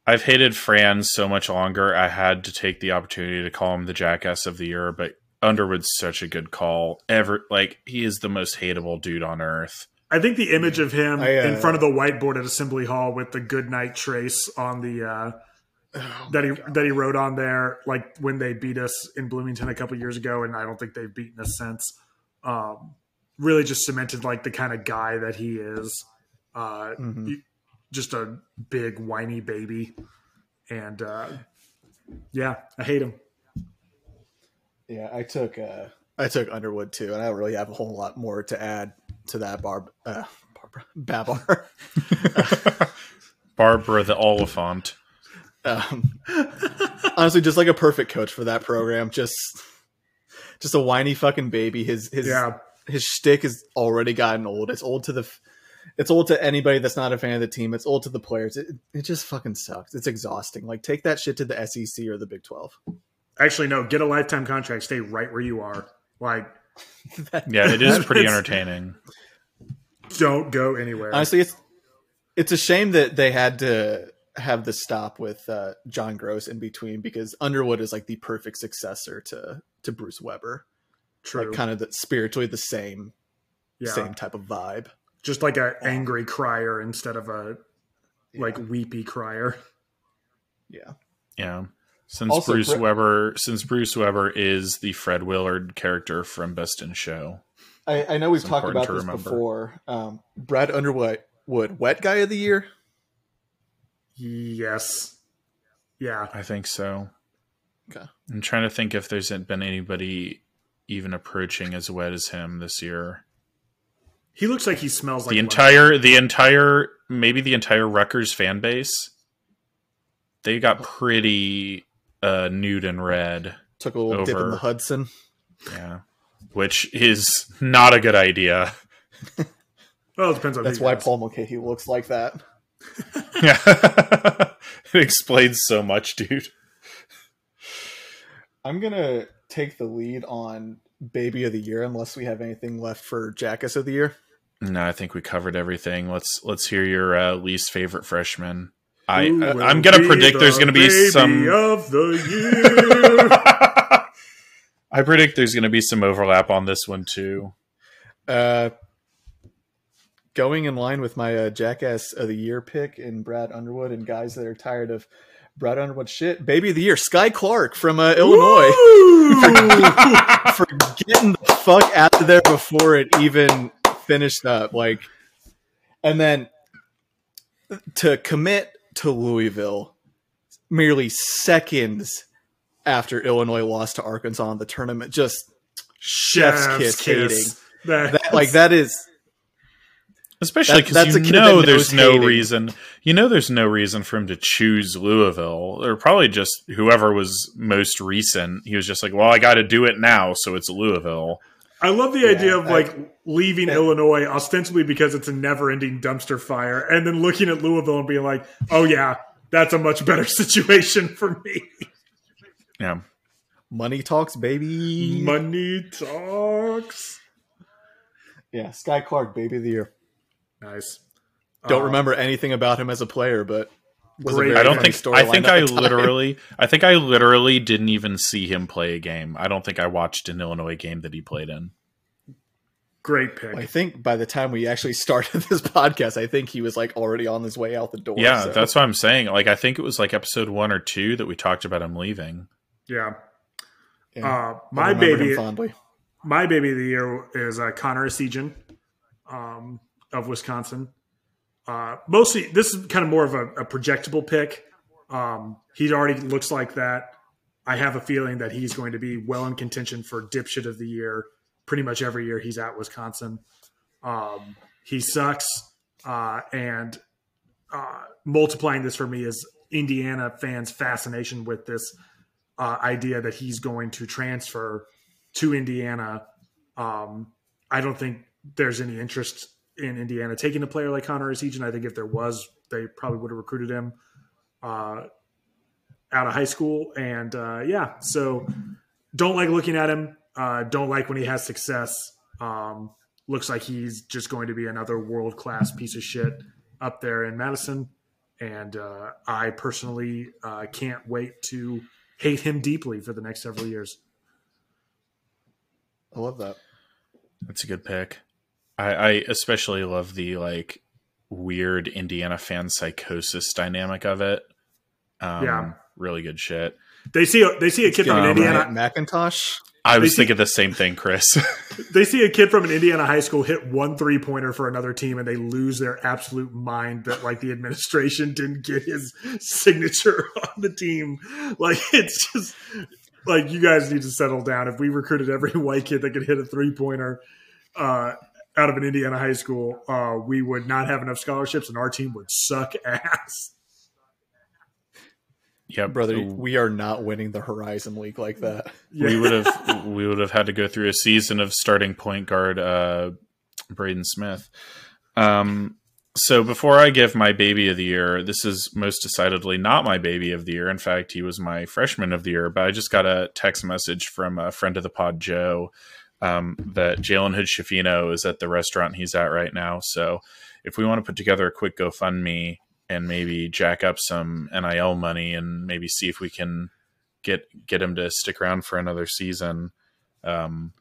I've hated Fran so much longer. I had to take the opportunity to call him the jackass of the year, but Underwood's such a good call. Ever like he is the most hateable dude on earth. I think the image of him I, uh, in front of the whiteboard at Assembly Hall with the "Good Night" trace on the uh, that he that he wrote on there, like when they beat us in Bloomington a couple years ago, and I don't think they've beaten us since. Um, really, just cemented like the kind of guy that he is. Uh, Mhm. just a big whiny baby, and uh, yeah, I hate him. Yeah. I took uh, I took Underwood too, and I don't really have a whole lot more to add to that. Barb, uh, Barbara, Babar. Barbara the Oliphant. um, honestly, just like a perfect coach for that program. Just, just a whiny fucking baby. His his Yeah, his shtick has already gotten old. It's old to the, it's old to anybody that's not a fan of the team. It's old to the players. It, it just fucking sucks. It's exhausting. Like take that shit to the SEC or the Big Twelve. Actually, no. Get a lifetime contract. Stay right where you are. Like, Yeah, it is pretty entertaining. don't go anywhere. Honestly, it's it's a shame that they had to have the stop with uh, John Groce in between because Underwood is like the perfect successor to to Bruce Weber. True. Like kind of the, spiritually the same yeah. same type of vibe. just like an angry crier instead of a like weepy crier. Yeah. Yeah. Since Also, Bruce Brit- Weber since Bruce Weber is the Fred Willard character from Best in Show. I, I know we've talked about this remember. before. Um, Brad Underwood, would wet guy of the year. Yes. Yeah. I think so. Okay. I'm trying to think if there's been anybody even approaching as wet as him this year. He looks like he smells like the lemon. entire the entire maybe the entire Rutgers fan base they got pretty uh nude and red Took a little dip in the Hudson. yeah which is not a good idea Well, it depends on That's why you ask. Paul Mulcahy looks like that. Yeah, it explains so much, dude. I'm gonna take the lead on baby of the year unless we have anything left for Jackass of the year. No, I think we covered everything. Let's let's hear your uh, least favorite freshman. I I'm gonna predict there's gonna be some. of the year. I predict there's gonna be some overlap on this one too. Uh, going in line with my uh, Jackass of the Year pick in Brad Underwood and guys that are tired of Brad Underwood shit. Baby of the Year, Skyy Clark from uh, Illinois Woo! for getting the fuck out of there before it even finished up. Like, and then to commit to Louisville merely seconds after Illinois lost to Arkansas in the tournament, just chef's, kiss, hating. That- That, like that is Especially that's because a you know there's no hating. reason. You know there's no reason for him to choose Louisville, or probably just whoever was most recent. He was just like, "Well, I got to do it now, so it's Louisville." I love the Yeah, idea of I- like leaving Yeah. Illinois ostensibly because it's a never-ending dumpster fire, and then looking at Louisville and being like, "Oh yeah, that's a much better situation for me." Yeah, money talks, baby. Money talks. yeah, Skyy Clark, baby of the year. Nice. Don't Uh, remember anything about him as a player, but Great. very I don't funny think. I think I literally. I think I literally didn't even see him play a game. I don't think I watched an Illinois game that he played in. Great pick. I think by the time we actually started this podcast, I think he was like already on his way out the door. Yeah, so- that's what I'm saying. Like, I think it was like episode one or two that we talked about him leaving. yeah. yeah. Uh, my baby, fondly. my baby of the year is uh, Connor Essegian um, of Wisconsin. Uh, mostly, this is kind of more of a, a projectable pick. Um, he already looks like that. I have a feeling that he's going to be well in contention for dipshit of the year pretty much every year he's at Wisconsin. Um, he sucks, uh, and uh, multiplying this for me is Indiana fans' fascination with this uh, idea that he's going to transfer to Indiana. Um, I don't think there's any interest in Indiana taking a player like Connor Essegian. I think if there was, they probably would have recruited him uh, out of high school. And uh, yeah, so don't like looking at him. Uh, don't like when he has success. Um, looks like he's just going to be another world class piece of shit up there in Madison. And uh, I personally uh, can't wait to hate him deeply for the next several years. I love that. That's a good pick. I, I especially love the like weird Indiana fan psychosis dynamic of it. Um, Yeah. really good shit. They see a, they see a kid from an Um, Indiana Bryant McIntosh. I was see- thinking the same thing, Chris. they see a kid from an Indiana high school hit one three pointer for another team and they lose their absolute mind that like the administration didn't get his signature on the team. Like it's just like you guys need to settle down. If we recruited every white kid that could hit a three pointer uh, out of an Indiana high school, uh, we would not have enough scholarships and our team would suck ass. Yeah, Brother, we are not winning the Horizon League like that. Yeah. we would have we would have had to go through a season of starting point guard uh, Braden Smith. Um, so before I give my baby of the year, this is most decidedly not my baby of the year. In fact, he was my freshman of the year. But I just got a text message from a friend of the pod, Joe, um, that Jalen Hood Schifino is at the restaurant he's at right now. So if we want to put together a quick GoFundMe and maybe jack up some NIL money and maybe see if we can get get him to stick around for another season. Um,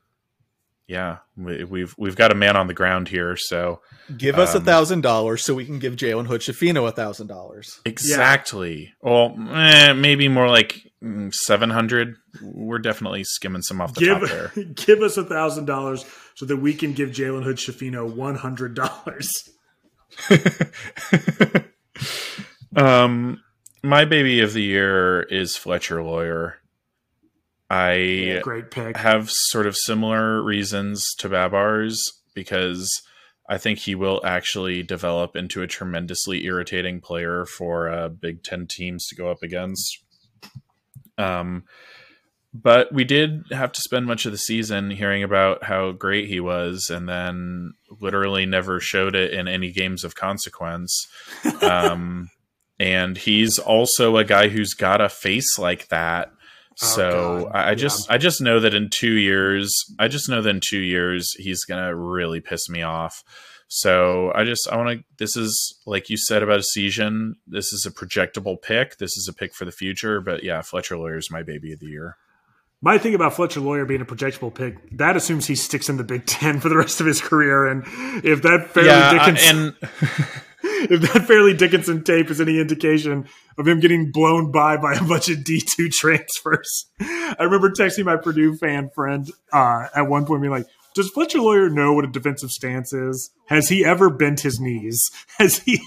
yeah, we, we've we've got a man on the ground here, so Give us a Um, thousand dollars so we can give Jalen Hood Schifino a thousand dollars. exactly. Well, eh, maybe more like mm, seven hundred. We're definitely skimming some off the top there. Give give us a thousand dollars so that we can give Jalen Hood Schifino one hundred dollars. um, my baby of the year is Fletcher Loyer. I Great pick. have sort of similar reasons to Babar's because I think he will actually develop into a tremendously irritating player for uh, Big Ten teams to go up against. Um, but we did have to spend much of the season hearing about how great he was, and then literally never showed it in any games of consequence. Um, and he's also a guy who's got a face like that. Oh, so God, I I yeah. just I just know that in two years I just know that in two years he's gonna really piss me off. So I just I want to. This is like you said about a season. This is a projectable pick. This is a pick for the future. But yeah, Fletcher Loyer is my baby of the year. My thing about Fletcher Loyer being a projectable pick, that assumes he sticks in the Big Ten for the rest of his career. And if that Fairleigh yeah, I- Dickinson, and if that Fairleigh Dickinson tape is any indication of him getting blown by by a bunch of D two transfers, I remember texting my Purdue fan friend uh, at one point, being like, "Does Fletcher Loyer know what a defensive stance is? Has he ever bent his knees? Has he?"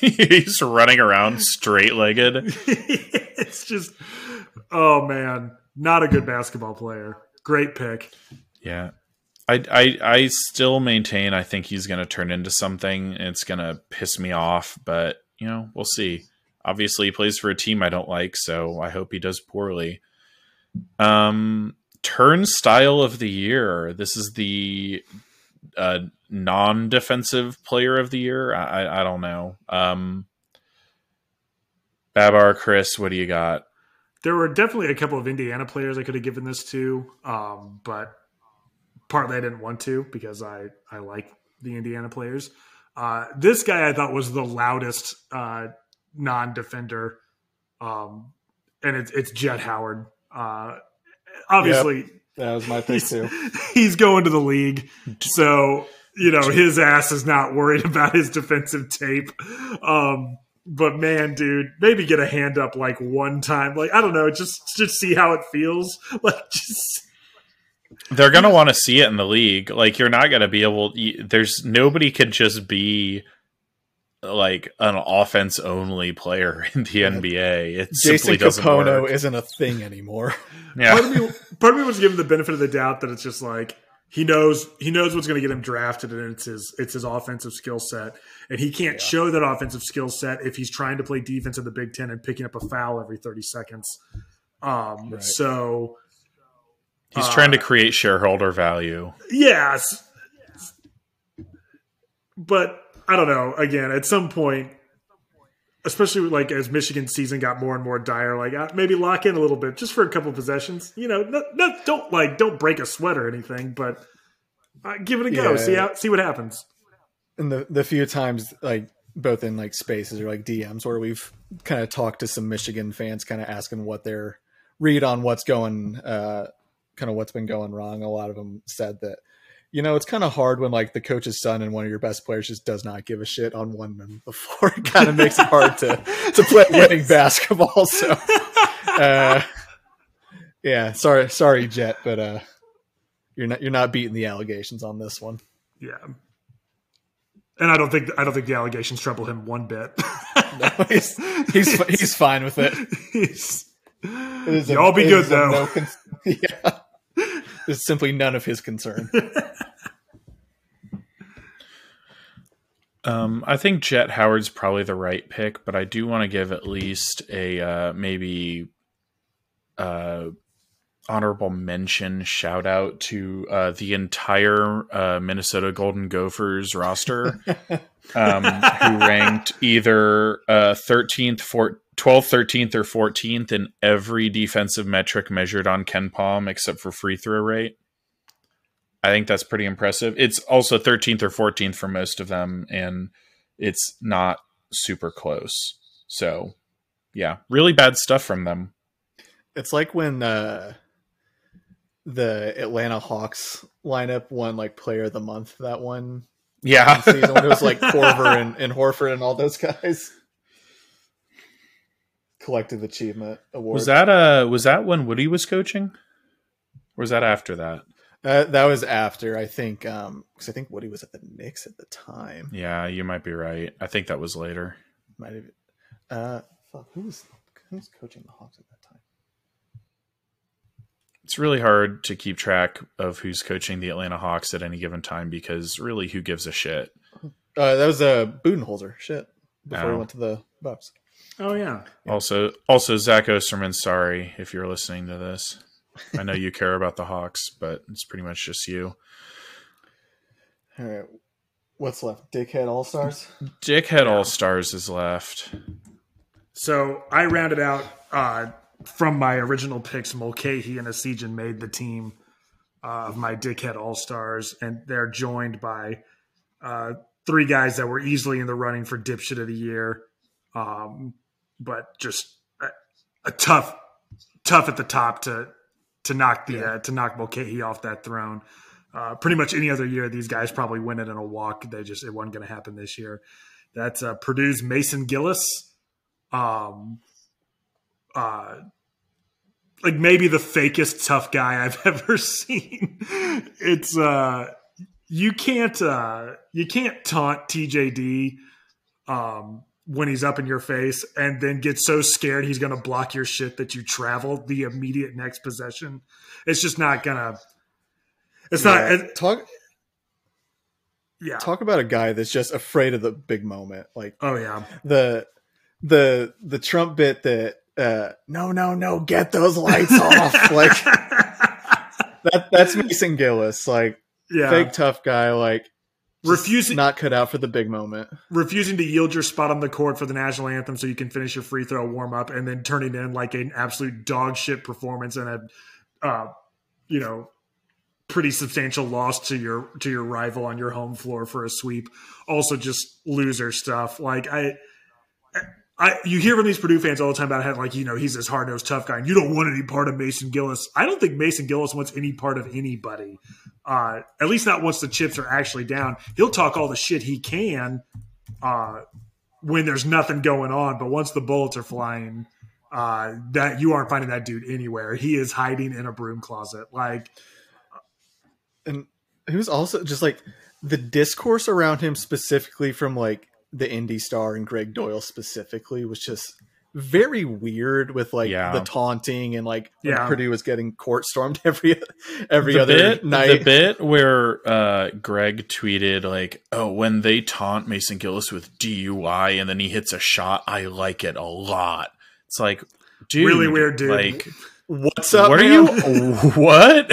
he's running around straight legged. it's just, oh man, not a good basketball player. Great pick. Yeah. I, I I still maintain I think he's going to turn into something. It's going to piss me off, but you know we'll see. Obviously, he plays for a team I don't like, so I hope he does poorly. Um, turnstile of the year. This is the uh, non-defensive player of the year. I I, don't know. Um, Babar, Chris, what do you got? There were definitely a couple of Indiana players I could have given this to, um, but partly I didn't want to because I I like the Indiana players. Uh, this guy I thought was the loudest uh, non-defender, um, and it's it's Jett Howard. Uh, obviously, That was my pick he's, too. he's going to the league, so you know his ass is not worried about his defensive tape. Um, but man, dude, maybe get a hand up like one time. Like I don't know, just just see how it feels. Like just They're going to want to see it in the league. Like you're not going to be able you- there's nobody can just be like an offense only player in the NBA. It Jason simply doesn't Kapono work. isn't a thing anymore. yeah. part of me, part of me was given the benefit of the doubt that it's just like he knows he knows what's going to get him drafted, and it's his it's his offensive skill set, and he can't show that offensive skill set if he's trying to play defense in the Big Ten and picking up a foul every thirty seconds. Um, Right. so He's uh, trying to create shareholder value. Yes. But I don't know. Again, at some point, especially like as Michigan's season got more and more dire, like uh, maybe lock in a little bit just for a couple possessions. You know, no, no, don't like don't break a sweat or anything, but uh, give it a go. Yeah. See how see what happens. and the the few times like both in like spaces or like DMs where we've kind of talked to some Michigan fans, kind of asking what their read on what's going, uh, kind of what's been going wrong. A lot of them said that, you know, it's kind of hard when like the coach's son and one of your best players just does not give a shit on one the floor. It kind of makes it hard to to play winning basketball. So, uh, yeah, sorry, sorry, Jett, but uh, you're not you're not beating the allegations on this one. Yeah. And I don't think I don't think the allegations trouble him one bit. No, he's he's he's fine with it. He's- It is Y'all be it good though. no yeah, it's simply none of his concern. Um, I think Jett Howard's probably the right pick, but I do want to give at least a uh, maybe uh, honorable mention shout out to uh, the entire uh, Minnesota Golden Gophers roster, um, who ranked either uh, 13th, four, 12th, 13th, or 14th in every defensive metric measured on KenPom except for free throw rate. I think that's pretty impressive. It's also 13th or 14th for most of them, and it's not super close. So, yeah, really bad stuff from them. It's like when uh, the Atlanta Hawks lineup won like Player of the Month that one Yeah. season. when it was like Korver and, and Horford and all those guys. Collective Achievement Award. was that uh was that when Woody was coaching? Or was that after that? Uh, that was after I think um because I think Woody was at the Knicks at the time. Yeah, you might be right. I think that was later. Might have. Uh, fuck, who was who was coaching the Hawks at that time? It's really hard to keep track of who's coaching the Atlanta Hawks at any given time because really who gives a shit? Uh, that was uh, Budenholzer. Shit, before he Oh. went to the Bucks. Oh yeah. Also, also Zach Osterman. Sorry if you're listening to this. I know you care about the Hawks, but it's pretty much just you. All right. What's left? Dickhead All Stars? Dickhead All Stars is left. So I rounded out uh, from my original picks. Mulcahy and Essegian made the team uh, of my Dickhead All Stars, and they're joined by uh, three guys that were easily in the running for Dipshit of the Year, um, but just a, a, tough, tough at the top to to knock the yeah. to knock Mulcahy off that throne. Uh, pretty much any other year, these guys probably win it in a walk. They just it wasn't going to happen this year. That's uh, Purdue's Mason Gillis. Um, uh, like maybe the fakest tough guy I've ever seen. it's uh, you can't uh, you can't taunt TJD um, when he's up in your face and then get so scared he's going to block your shit that you travel the immediate next possession. It's just not gonna it's yeah. not talk. Yeah, talk about a guy that's just afraid of the big moment. Like, oh yeah, the the the Trump bit that uh, no no no get those lights off like that that's Mason Gillis like yeah. fake tough guy like refusing not cut out for the big moment refusing to yield your spot on the court for the national anthem so you can finish your free throw warm up and then turning in like an absolute dog shit performance and a uh, you know pretty substantial loss to your to your rival on your home floor for a sweep. Also, just loser stuff. Like I, I you hear from these Purdue fans all the time about how like you know he's this hard nosed tough guy, and you don't want any part of Mason Gillis. I don't think Mason Gillis wants any part of anybody. Uh, at least not once the chips are actually down. He'll talk all the shit he can uh, when there's nothing going on, but once the bullets are flying. Uh, that you aren't finding that dude anywhere. He is hiding in a broom closet. Like and he was also just like the discourse around him specifically from like the Indy Star and Gregg Doyel specifically was just very weird with like yeah. the taunting and like yeah. Purdue was getting court stormed every every the other bit, night. The bit where uh, Greg tweeted like, "Oh, when they taunt Mason Gillis with DUI and then he hits a shot, I like it a lot." It's like, dude, really weird, dude. Like, what's up? What man? are you? what?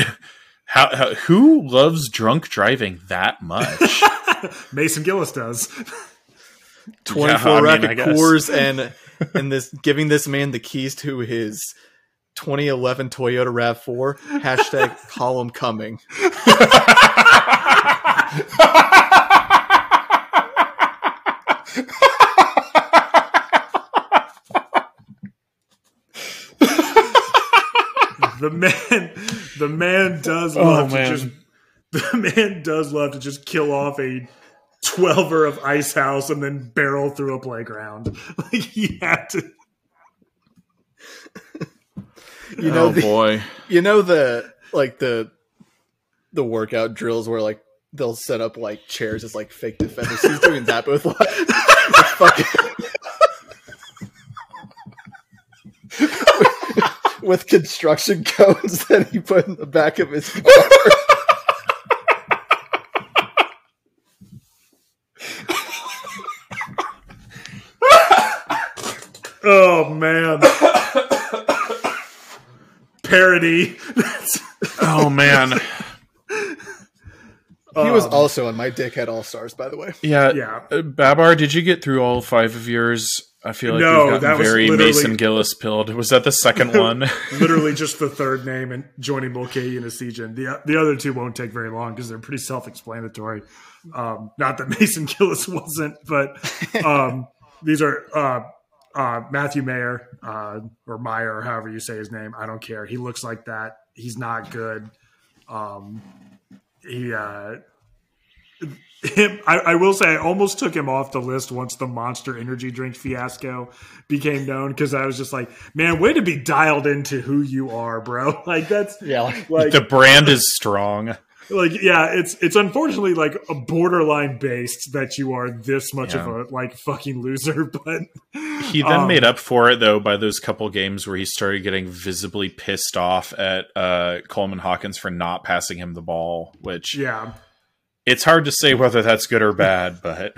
How, how, who loves drunk driving that much? Mason Gillis does. Twenty four yeah, rack mean, of Coors and and this giving this man the keys to his 2011 Toyota Rav Four. Hashtag column coming. the man the man does oh, love oh, to just the man does love to just kill off a twelver of ice house and then barrel through a playground. Like he had to You know oh, the, boy. You know the like the the workout drills where like they'll set up like chairs as like fake defenders. He's doing that with like fucking with construction cones that he put in the back of his car. Oh man. Parody. oh man. He was um, also on my Dickhead All Stars, by the way. Yeah, yeah. Babar, did you get through all five of yours? I feel like no, we've gotten very Mason Gillis pilled. Was that the second one? literally just the third name and joining Mulcahy and Essegian. The the other two won't take very long because they're pretty self explanatory. Um, not that Mason Gillis wasn't, but um, these are uh, uh, Matthew Mayer uh, or Meyer, or however you say his name. I don't care. He looks like that. He's not good. Um, he uh, him, I, I, will say I almost took him off the list once the Monster Energy drink fiasco became known because I was just like, man, way to be dialed into who you are, bro. Like that's yeah, like the brand is strong. Like yeah, it's it's unfortunately like a borderline based that you are this much yeah. of a like fucking loser, but he then um, made up for it though by those couple games where he started getting visibly pissed off at uh, Coleman Hawkins for not passing him the ball, which yeah it's hard to say whether that's good or bad, but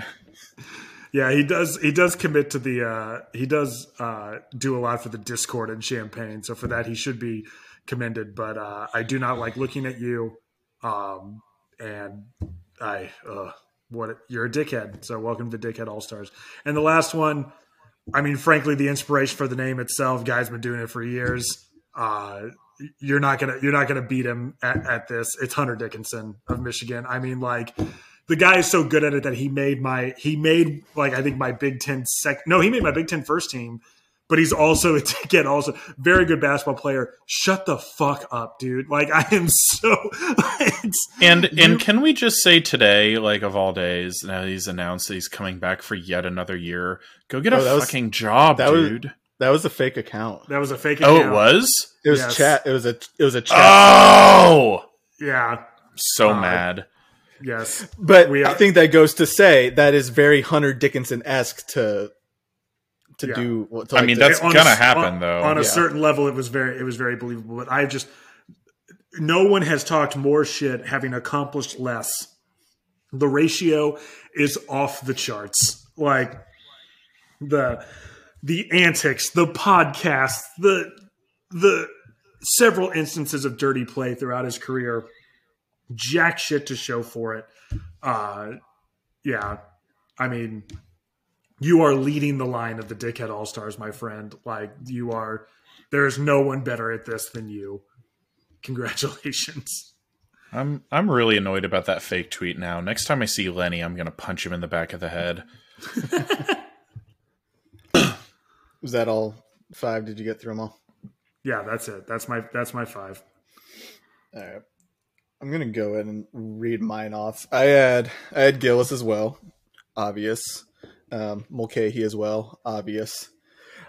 Yeah, he does. He does commit to the. Uh, he does uh, do a lot for the Discord and Champaign. So for that, he should be commended. But uh, I do not like looking at you, um, and I. Uh, what you're a dickhead. So welcome to the Dickhead All Stars. And the last one, I mean, frankly, the inspiration for the name itself. Guy's been doing it for years. You're not gonna you're not gonna beat him at, at this. It's Hunter Dickinson of Michigan. I mean, like the guy is so good at it that he made my he made like I think my Big Ten sec no he made my Big Ten first team but he's also again also very good basketball player. Shut the fuck up, dude! Like I am so. and and can we just say today, like of all days, now he's announced that he's coming back for yet another year. Go get oh, a fucking was, job, that dude. Was, that was a fake account. That was a fake. Oh, it was. It was yes. chat. It was a. It was a chat. Oh, yeah. So uh, mad. Yes, but we are- I think that goes to say that is very Hunter Dickinson esque to to yeah. do. To like I mean, that's gonna a, happen on, though. On a yeah. certain level, it was very it was very believable. But I just no one has talked more shit having accomplished less. The ratio is off the charts. Like the the antics, the podcasts, the the several instances of dirty play throughout his career. Jack shit to show for it. Uh yeah. I mean, you are leading the line of the dickhead all stars, my friend. Like you are, there is no one better at this than you. Congratulations. I'm I'm really annoyed about that fake tweet now. Next time I see Lenny, I'm gonna punch him in the back of the head. Was that all five? Did you get through them all? Yeah, that's it. That's my that's my five. All right. I'm gonna go ahead and read mine off. I had I had Gillis as well. Obvious um, Mulcahy as well. Obvious.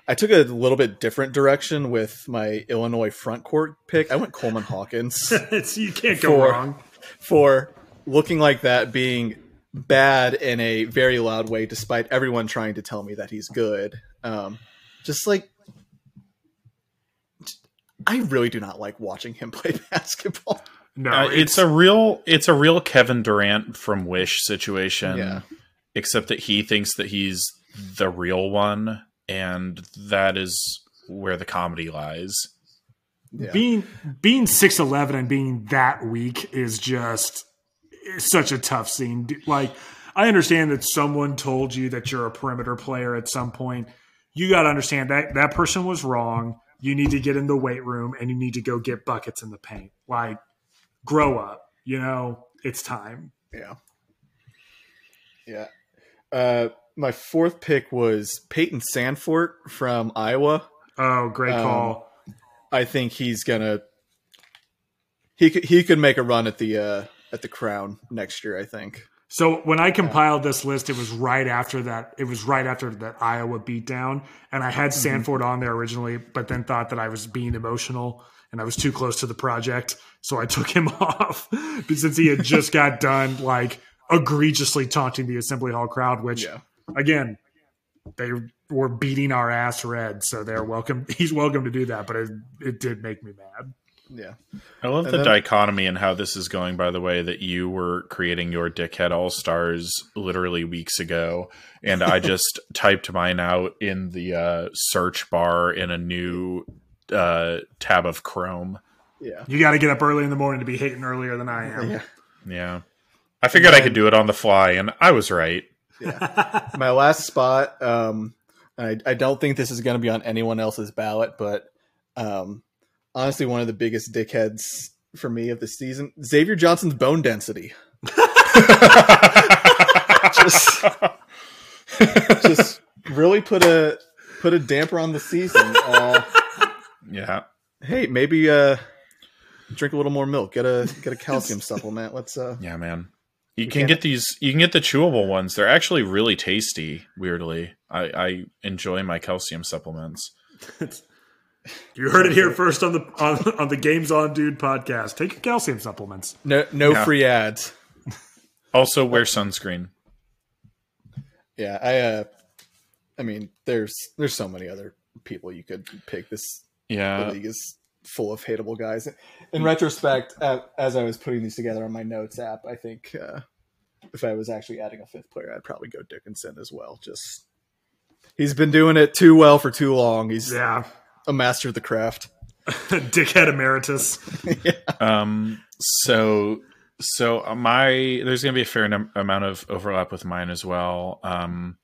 I took a little bit different direction with my Illinois front court pick. I went Coleman Hawkins. you can't go for, wrong. For looking like that being bad in a very loud way, despite everyone trying to tell me that he's good. Um, just like I really do not like watching him play basketball. No, uh, it's, it's, a real it's a real Kevin Durant from Wish situation. Yeah except that he thinks that he's the real one, and that is where the comedy lies. Yeah. Being being six eleven and being that weak is just such a tough scene. Like I understand that someone told you that you're a perimeter player at some point. You got to understand that that person was wrong. You need to get in the weight room and you need to go get buckets in the paint. Like grow up. You know, it's time. Yeah. Yeah. Uh, my fourth pick was Payton Sandfort from Iowa. Oh, great um, call! Um, I think he's gonna he could he could make a run at the uh, at the crown next year. I think. So when I compiled this list, it was right after that. It was right after that Iowa beatdown, and I had mm-hmm. Mm-hmm. on there originally, but then thought that I was being emotional and I was too close to the project, so I took him off. but since he had just got done, like egregiously taunting the assembly hall crowd, which yeah. again, they were beating our ass red. So they're welcome. He's welcome to do that, but it, it did make me mad. Yeah. I love and the then, dichotomy and how this is going, by the way, that you were creating your Dickhead All Stars literally weeks ago. And I just typed mine out in the uh, search bar in a new uh, tab of Chrome. Yeah. You got to get up early in the morning to be hating earlier than I am. Yeah. Yeah. I figured then, I could do it on the fly, and I was right. Yeah. My last spot. Um, I, I don't think this is going to be on anyone else's ballot, but um, honestly, one of the biggest dickheads for me of the season, Xavier Johnson's bone density. just, just really put a put a damper on the season. Uh, yeah. Hey, maybe uh, drink a little more milk. Get a get a calcium supplement. Let's. Uh, yeah, man. You can get these. You can get the chewable ones. They're actually really tasty. Weirdly, I, I enjoy my calcium supplements. You heard it here first on the on, on the Games on Dude podcast. Take your calcium supplements. No, no yeah. free ads. Also, wear sunscreen. Yeah, I. uh I mean, there's there's so many other people you could pick. This yeah, the league is full of hateable guys. In retrospect, uh, as I was putting these together on my notes app, I think uh, if I was actually adding a fifth player, I'd probably go Dickinson as well. Just he's been doing it too well for too long. He's Yeah. A master of the craft. Dickhead emeritus. Um, so so my there's going to be a fair num- amount of overlap with mine as well. Um,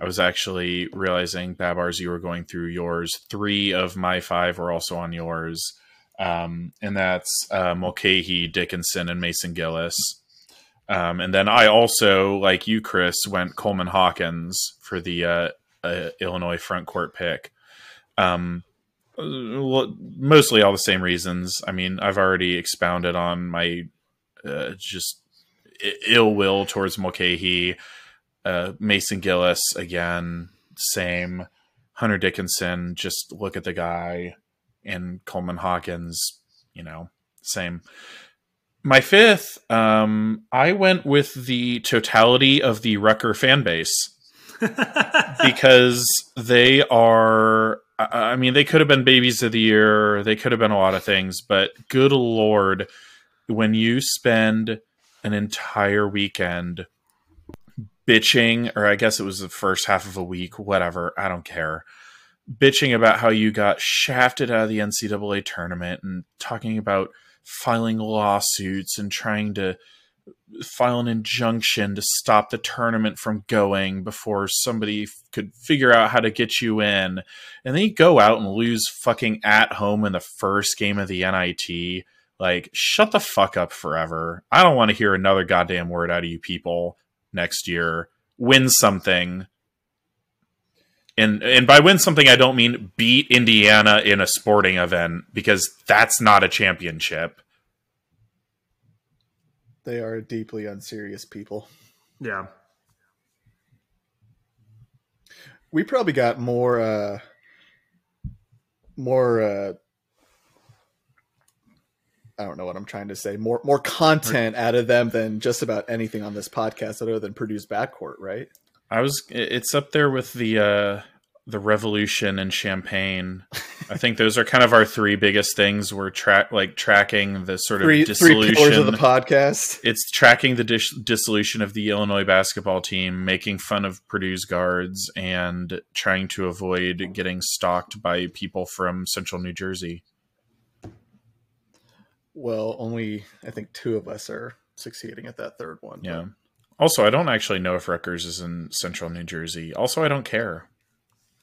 I was actually realizing Babars, you were going through yours. Three of my five were also on yours, um, and that's uh, Mulcahy, Dickinson, and Mason Gillis. Um, and then I also, like you, Chris, went Coleman Hawkins for the uh, uh, Illinois front court pick. Um, well, mostly all the same reasons. I mean, I've already expounded on my uh, just ill will towards Mulcahy. Uh, Mason Gillis again, same. Hunter Dickinson, just look at the guy, and Coleman Hawkins, you know, same. My fifth, um, I went with the totality of the Rutgers fan base because they are I mean, they could have been babies of the year. They could have been a lot of things, but good lord, when you spend an entire weekend bitching, or I guess it was the first half of a week, whatever, I don't care, bitching about how you got shafted out of the NCAA tournament and talking about filing lawsuits and trying to file an injunction to stop the tournament from going before somebody f- could figure out how to get you in. And then you go out and lose fucking at home in the first game of the NIT. Like, shut the fuck up forever. I don't want to hear another goddamn word out of you people next year. Win something. And and by win something I don't mean beat Indiana in a sporting event because that's not a championship. They are deeply unserious people. yeah. We probably got more uh more uh I don't know what I'm trying to say. More more content out of them than just about anything on this podcast other than Purdue's backcourt, right? I was. It's up there with the uh, the Revolution and Champaign. I think those are kind of our three biggest things. We're track like tracking the sort of Three three dissolution. pillars of the podcast. it's tracking the dis- dissolution of the Illinois basketball team, making fun of Purdue's guards, and trying to avoid getting stalked by people from Central New Jersey. Well, only I think two of us are succeeding at that third one. but- Yeah. Also, I don't actually know if Rutgers is in Central New Jersey. Also, I don't care.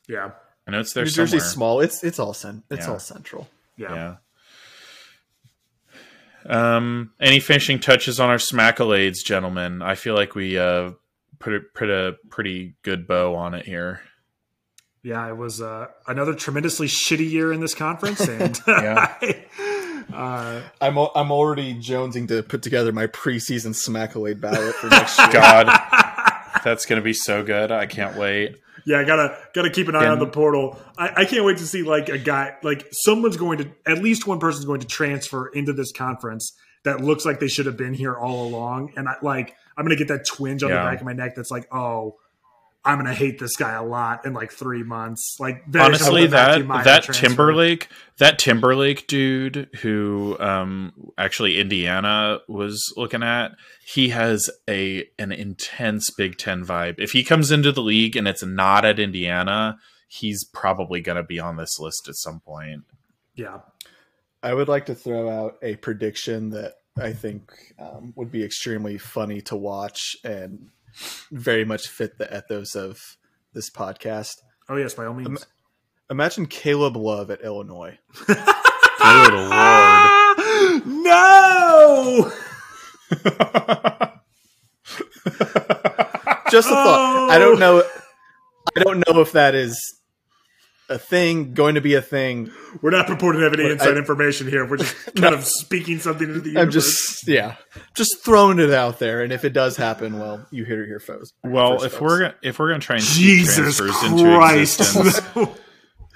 Yeah. I know it's there New somewhere. Jersey's small. It's it's all cent- it's Yeah. all central. Yeah. Yeah. Um, any finishing touches on our smackolades, gentlemen? I feel like we uh put a, put a pretty good bow on it here. Yeah, it was uh, another tremendously shitty year in this conference, and Yeah. uh, I'm I'm already jonesing to put together my preseason Smackolade ballot for next year. God, that's gonna be so good. I can't wait. Yeah, gotta gotta keep an eye on the portal. I, I can't wait to see like a guy, like someone's going to at least one person's going to transfer into this conference that looks like they should have been here all along, and I like I'm gonna get that twinge on Yeah. the back of my neck that's like, oh. I'm gonna hate this guy a lot in like three months. Like very Honestly, similar to Matthew that that transfer. Timberlake, that Timberlake dude who um actually Indiana was looking at, he has a an intense Big Ten vibe. If he comes into the league and it's not at Indiana, he's probably gonna be on this list at some point. Yeah, I would like to throw out a prediction that I think um, would be extremely funny to watch and very much fit the ethos of this podcast. Oh yes, by all means. Imagine Caleb Love at Illinois. Good lord. no. Just a thought. I don't know. I don't know if that is a thing, going to be a thing. We're not purporting to have any inside I- information here. We're just kind of speaking something into the universe. I'm just, yeah, just throwing it out there. And if it does happen, well, you hear it here first. Well, first, if folks. we're gonna, if we're gonna try and speak Jesus transfers into Christ. existence,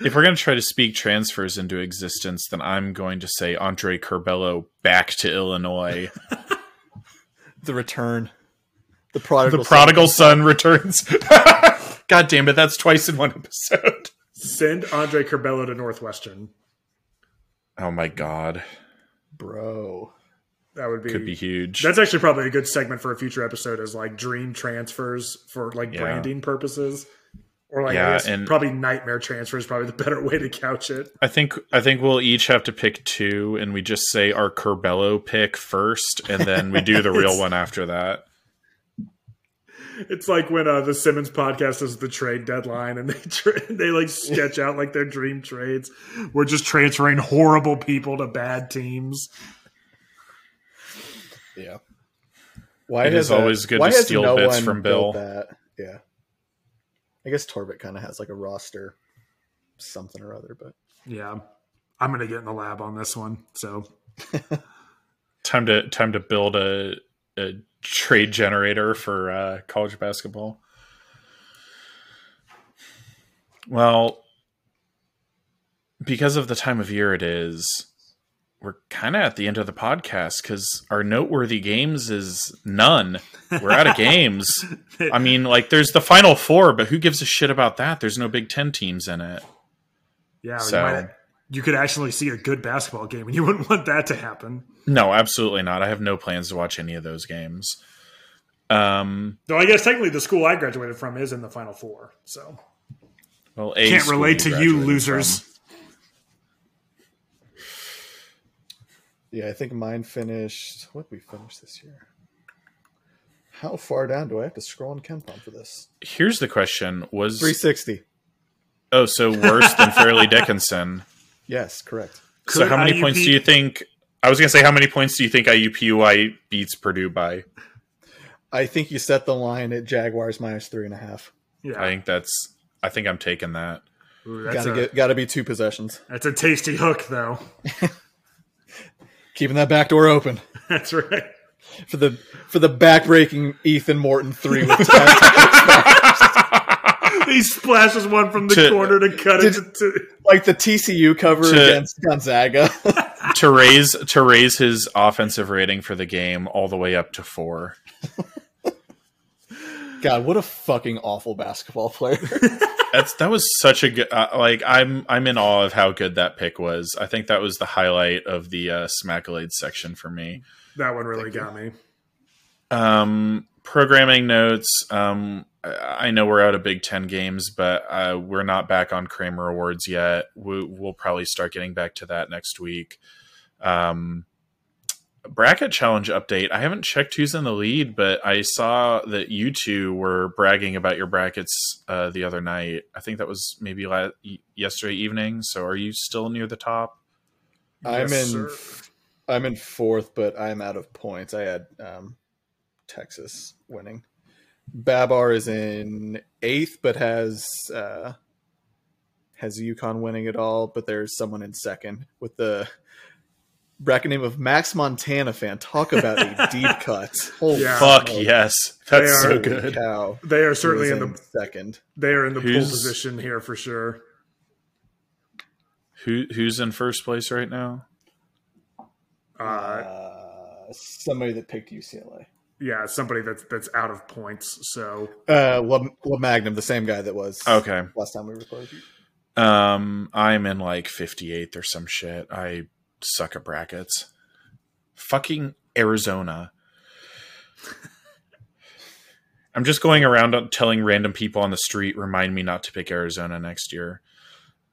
if we're gonna try to speak transfers into existence, then I'm going to say Andre Curbelo back to Illinois. the return, the prodigal, the prodigal son returns. God damn it, that's twice in one episode. Send Andre Curbelo to Northwestern. Oh my god. bro. That would be could be huge. That's actually probably a good segment for a future episode. Is like dream transfers for like Yeah. branding purposes, or like Yeah, and- probably nightmare transfers. Probably the better way to couch it. I think I think we'll each have to pick two, and we just say our Curbelo pick first, and then we do the real one after that. It's like when uh, the Simmons podcast is the trade deadline, and they tra- they like sketch out like their dream trades. We're just transferring horrible people to bad teams. Yeah. Why It is has, uh, always good why to steal no bits from Bill. That? Yeah. I guess Torvik kind of has like a roster, something or other, but Yeah, I'm gonna get in the lab on this one. So Time to time to build a, a trade generator for uh, college basketball. Well, because of the time of year it is, we're kind of at the end of the podcast because our noteworthy games is none. We're out of games. I mean, like, there's the final four, but who gives a shit about that? There's no Big Ten teams in it. yeah, So- you, could actually see a good basketball game, and you wouldn't want that to happen. No, absolutely not. I have no plans to watch any of those games. Um, Though I guess technically the school I graduated from is in the Final Four. So well, a can't school relate to you losers. from. yeah, I think mine finished. What did we finish this year? How far down do I have to scroll on KenPom for this? Here's the question: Was 360. oh so worse than Fairleigh Dickinson? Yes, correct. So how many IUP points do you think? I was gonna say how many points do you think IUPUI beats Purdue by? I think you set the line at Jaguars minus three and a half. Yeah, I think that's. I think I'm taking that. Ooh, Gotta a, get, gotta be two possessions. that's a tasty hook, though. Keeping that back door open That's right. for the for the backbreaking Ethan Morton three with ten. he splashes one from the To- corner to cut it to, to like the TCU cover To- against Gonzaga. to raise to raise his offensive rating for the game all the way up to four. God, what a fucking awful basketball player. That's that was such a good. Uh, like I'm I'm in awe of how good that pick was. I think that was the highlight of the uh, Smackolade section for me. that one really got me. Um, programming notes. Um, I I know we're out of Big Ten games, but uh, we're not back on Kramer Awards yet. We, we'll probably start getting back to that next week. Um, bracket challenge update. I haven't checked who's in the lead, but I saw that you two were bragging about your brackets uh, the other night. I think that was maybe la- yesterday evening. So, are you still near the top? I'm Yes, in sir. I'm in fourth, but I'm out of points. I had um, Texas winning. Babar is in eighth, but has uh, has UConn winning it all. But there's someone in second with the bracket name of Max Montana fan. Talk about a deep cut. Holy Yeah. Fuck smoke. yes, that's They so are- good. Cow. They are certainly was in the second. they are in the pole position here for sure. Who who's in first place right now? Uh, Uh, somebody that picked UCLA. Yeah, somebody that's that's out of points. So Uh, La, La Magnum, the same guy that was Okay. last time we recorded. Um, I'm in like 58th or some shit. I suck at brackets. Fucking Arizona. I'm just going around telling random people on the street, remind me not to pick Arizona next year.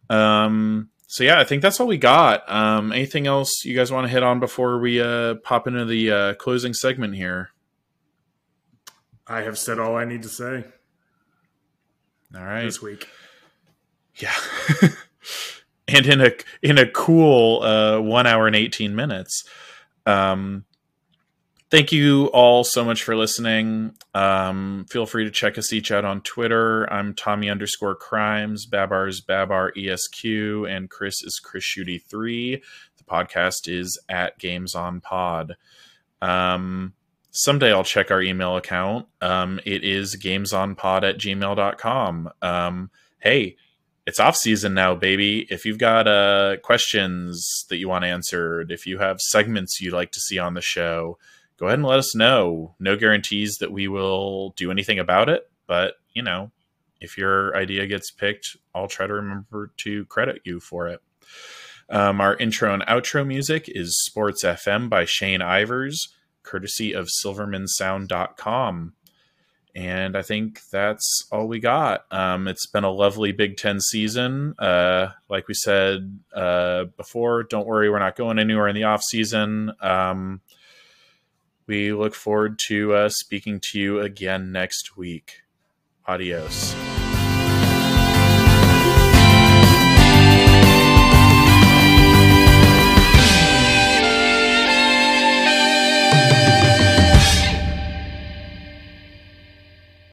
Um, so yeah, I think that's all we got. Um, anything else you guys want to hit on before we uh, pop into the uh, closing segment here? I have said all I need to say All right. this week. Yeah. and in a in a cool uh, one hour and eighteen minutes. Um, thank you all so much for listening. Um, feel free to check us each out on Twitter. I'm Tommy underscore crimes, Babar's Babar ESQ, and Chris is Chris Schutte three. The podcast is at Games on Pod. Um, someday I'll check our email account. Um, it is gamesonpod at gmail.com. Um, hey, it's off season now, baby. If you've got uh, questions that you want answered, if you have segments you'd like to see on the show, go ahead and let us know. No guarantees that we will do anything about it, but you know, if your idea gets picked, I'll try to remember to credit you for it. Um, our intro and outro music is Sports FM by Shane Ivers, courtesy of SilvermanSound.com. And I think that's all we got. Um, it's been a lovely Big Ten season. Uh, like we said uh, before, don't worry, we're not going anywhere in the off season. Um, we look forward to uh, speaking to you again next week. Adios.